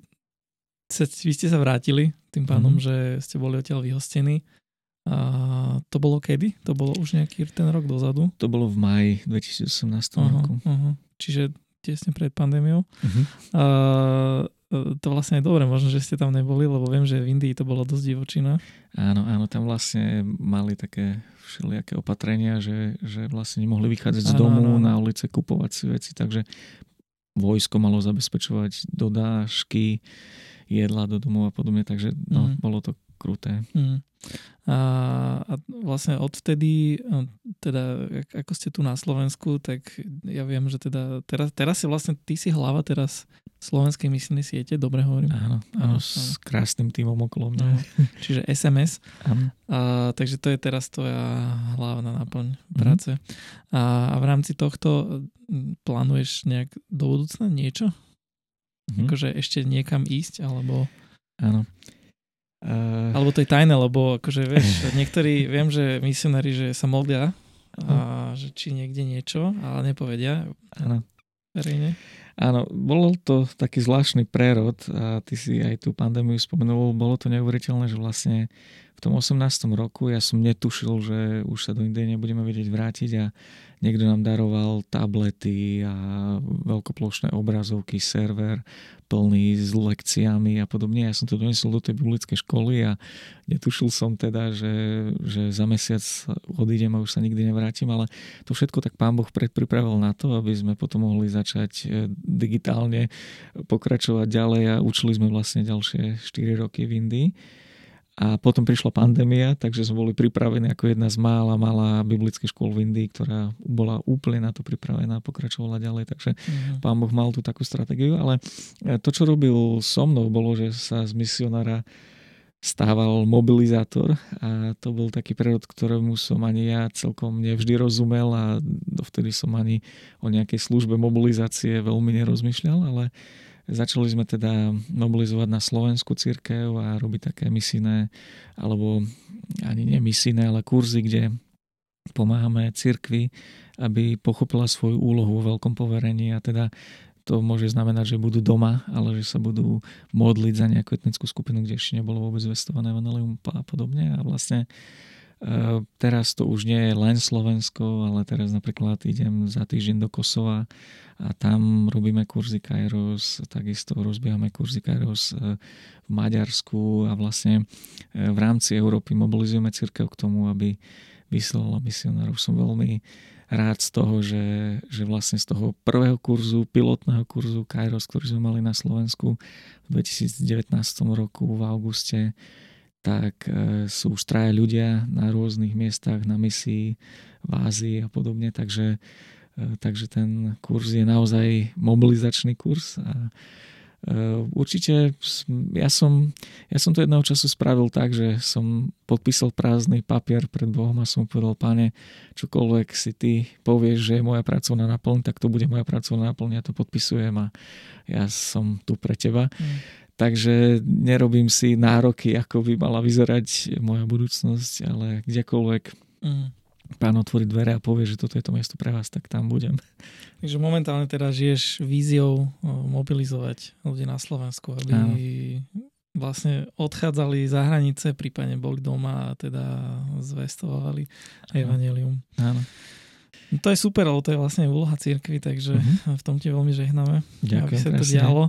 vy ste sa vrátili tým pánom, mm. že ste boli odtiaľ vyhostení. A to bolo kedy? To bolo už nejaký ten rok dozadu? To bolo v maji 2018 uh-huh, roku. Uh-huh. Čiže tesne pred pandémiou. Uh-huh. A, to vlastne je dobré, možno, že ste tam neboli, lebo viem, že v Indii to bolo dosť divočina. Áno, áno, tam vlastne mali také všelijaké opatrenia, že, že vlastne nemohli vychádzať áno, z domu áno. na ulice, kupovať si veci, takže vojsko malo zabezpečovať dodášky, jedla do domov a podobne, takže no, mm. bolo to kruté. Mm. A, a vlastne odvtedy, teda ako ste tu na Slovensku, tak ja viem, že teda teraz, teraz si vlastne, ty si hlava teraz slovenskej misijnej siete, dobre hovorím? Áno, áno, s krásnym týmom okolo mňa. No, čiže SMS. Áno. A, takže to je teraz tvoja hlavná náplň mhm. práce. Mm-hmm. A, a v rámci tohto plánuješ nejak do budúcna niečo? Mm-hmm. Akože ešte niekam ísť, alebo... Áno. Uh... Alebo to je tajné, lebo akože vieš, niektorí, viem, že misionári, že sa modlia a že či niekde niečo, ale nepovedia. Áno. Verejne. Áno, bol to taký zvláštny prerod a ty si aj tú pandémiu spomenul, bolo to neuveriteľné, že vlastne v tom 18. roku ja som netušil, že už sa do Indie nebudeme vedieť vrátiť a niekto nám daroval tablety a veľkoplošné obrazovky, server plný s lekciami a podobne. Ja som to donesol do tej biblickej školy a netušil som teda, že, že za mesiac odídem a už sa nikdy nevrátim, ale to všetko tak pán Boh predpripravil na to, aby sme potom mohli začať e, digitálne pokračovať ďalej a učili sme vlastne ďalšie 4 roky v Indii. A potom prišla pandémia, takže sme boli pripravení ako jedna z mála, malá biblických škôl v Indii, ktorá bola úplne na to pripravená a pokračovala ďalej. Takže mm-hmm. pán Boh mal tú takú stratégiu. Ale to, čo robil so mnou, bolo, že sa z misionára stával mobilizátor a to bol taký prerod, ktorému som ani ja celkom nevždy rozumel a dovtedy som ani o nejakej službe mobilizácie veľmi nerozmýšľal, ale Začali sme teda mobilizovať na Slovensku církev a robiť také misijné, alebo ani nie misijné, ale kurzy, kde pomáhame cirkvi, aby pochopila svoju úlohu vo veľkom poverení. A teda to môže znamenať, že budú doma, ale že sa budú modliť za nejakú etnickú skupinu, kde ešte nebolo vôbec zvestované evanelium a podobne. A vlastne teraz to už nie je len Slovensko, ale teraz napríklad idem za týždeň do Kosova a tam robíme kurzy Kairos, takisto rozbiehame kurzy Kairos eh, v Maďarsku a vlastne eh, v rámci Európy mobilizujeme církev k tomu, aby vysielala misionárov. Som veľmi rád z toho, že, že vlastne z toho prvého kurzu, pilotného kurzu Kairos, ktorý sme mali na Slovensku v 2019 roku v auguste, tak e, sú už traja ľudia na rôznych miestach, na misii v Ázii a podobne, takže, e, takže ten kurz je naozaj mobilizačný kurz a, určite ja som, ja som to jedného času spravil tak, že som podpísal prázdny papier pred Bohom a som povedal, páne, čokoľvek si ty povieš, že je moja pracovná naplň, tak to bude moja pracovná naplň, ja to podpisujem a ja som tu pre teba. Mm. Takže nerobím si nároky, ako by mala vyzerať moja budúcnosť, ale kdekoľvek mm pán otvorí dvere a povie, že toto je to miesto pre vás, tak tam budem. Takže momentálne teda žiješ víziou mobilizovať ľudí na Slovensku, aby Áno. vlastne odchádzali za hranice, prípadne boli doma a teda zvestovali evanelium. Áno. No to je super, ale to je vlastne úloha církvy, takže uh-huh. v tom ti veľmi žehname, Ďakujem, aby sa to dialo.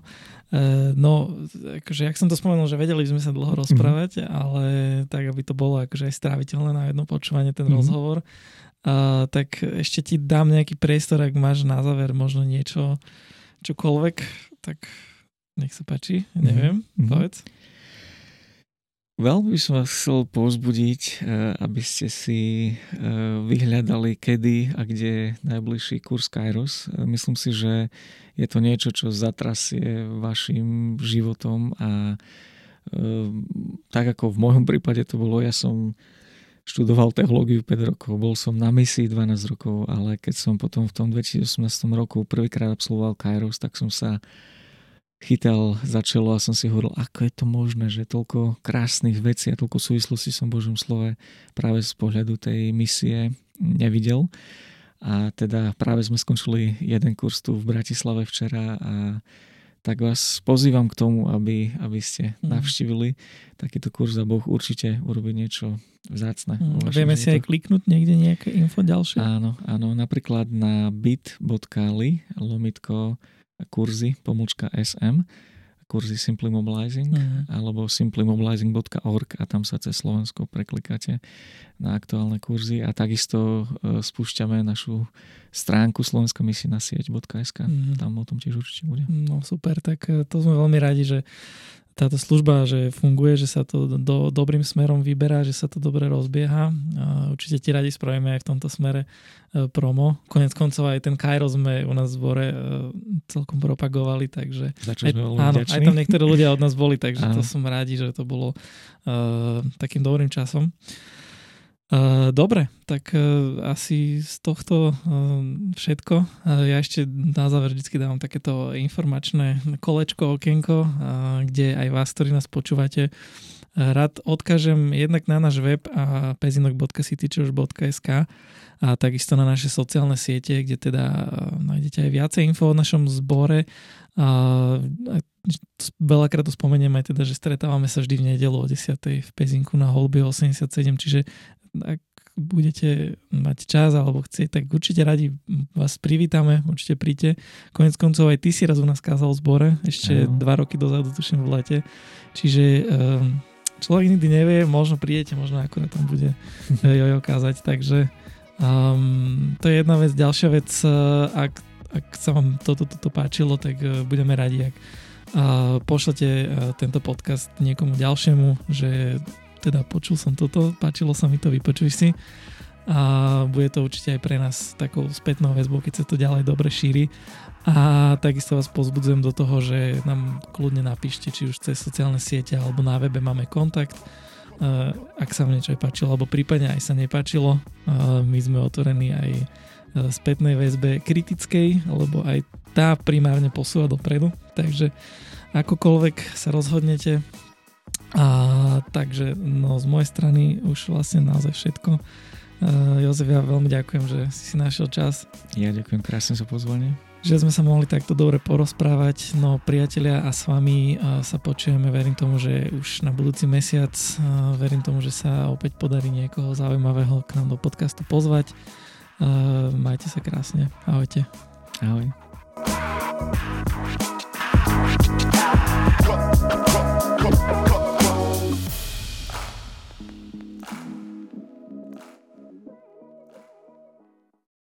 E, no, akože, jak som to spomenul, že vedeli sme sa dlho mhm. rozprávať, uh-huh. ale tak, aby to bolo akože aj stráviteľné na jedno počúvanie, ten uh-huh. rozhovor, uh, tak ešte ti dám nejaký priestor, ak máš na záver možno niečo, čokoľvek, tak nech sa páči, neviem, uh-huh. povedz. Veľmi by som vás chcel povzbudiť, eh, aby ste si eh, vyhľadali, kedy a kde najbližší kurz Kairos. Eh, myslím si, že je to niečo, čo zatrasie vašim životom a tak ako v môjom prípade to bolo, ja som študoval teológiu 5 rokov, bol som na misii 12 rokov, ale keď som potom v tom 2018 roku prvýkrát absolvoval Kairos, tak som sa chytal za čelo a som si hovoril, ako je to možné, že toľko krásnych vecí a toľko súvislostí som v Božom slove práve z pohľadu tej misie nevidel. A teda práve sme skončili jeden kurz tu v Bratislave včera a tak vás pozývam k tomu, aby, aby ste mm. navštívili takýto kurz a Boh určite urobí niečo vzácne. Mm. Vieme si aj kliknúť niekde nejaké info ďalšie? Áno, áno, napríklad na bit.ly lomitko kurzy pomlčka SM, kurzy Simply Mobilizing uh-huh. alebo simplymobilizing.org a tam sa cez Slovensko preklikáte na aktuálne kurzy a takisto uh, spúšťame našu stránku slovenská misina sieť.sk. Uh-huh. Tam o tom tiež určite bude. No super, tak e, to sme veľmi radi, že táto služba, že funguje, že sa to do, dobrým smerom vyberá, že sa to dobre rozbieha. Určite ti radi spravíme aj v tomto smere e, promo. Konec koncov aj ten Kairos sme u nás v zbore e, celkom propagovali, takže aj, áno, aj tam niektorí ľudia od nás boli, takže áno. to som rádi, že to bolo uh, takým dobrým časom. Uh, dobre, tak asi z tohto všetko. Ja ešte na záver vždy dávam takéto informačné kolečko, okienko, kde aj vás, ktorí nás počúvate, rád odkážem jednak na náš web a pezinok.citychurch.sk a takisto na naše sociálne siete, kde teda nájdete aj viacej info o našom zbore. Uh, veľakrát to spomeniem aj teda, že stretávame sa vždy v nedelu o 10. v Pezinku na Holby 87, čiže ak budete mať čas alebo chcieť, tak určite radi vás privítame, určite príďte. Konec koncov aj ty si raz u nás kázal v zbore, ešte Aha. dva roky dozadu, tuším v lete. Čiže um, človek nikdy nevie, možno prídete, možno akurát tam bude jojo kázať, takže um, to je jedna vec. Ďalšia vec, uh, ak, ak sa vám toto, toto páčilo, tak uh, budeme radi, ak uh, pošlete tento podcast niekomu ďalšiemu, že teda počul som toto, páčilo sa mi to, vypočuj si. A bude to určite aj pre nás takou spätnou väzbou, keď sa to ďalej dobre šíri. A takisto vás pozbudzujem do toho, že nám kľudne napíšte, či už cez sociálne siete alebo na webe máme kontakt, ak sa vám niečo aj páčilo, alebo prípadne aj sa nepáčilo, my sme otvorení aj spätnej väzbe kritickej, lebo aj tá primárne posúva dopredu, takže akokoľvek sa rozhodnete, a takže no, z mojej strany už vlastne naozaj všetko. Uh, Jozef, ja veľmi ďakujem, že si si našiel čas. Ja ďakujem krásne za pozvanie. Že sme sa mohli takto dobre porozprávať. No priatelia a s vami uh, sa počujeme, verím tomu, že už na budúci mesiac, uh, verím tomu, že sa opäť podarí niekoho zaujímavého k nám do podcastu pozvať. Uh, majte sa krásne. Ahojte. Ahoj. Go, go, go, go.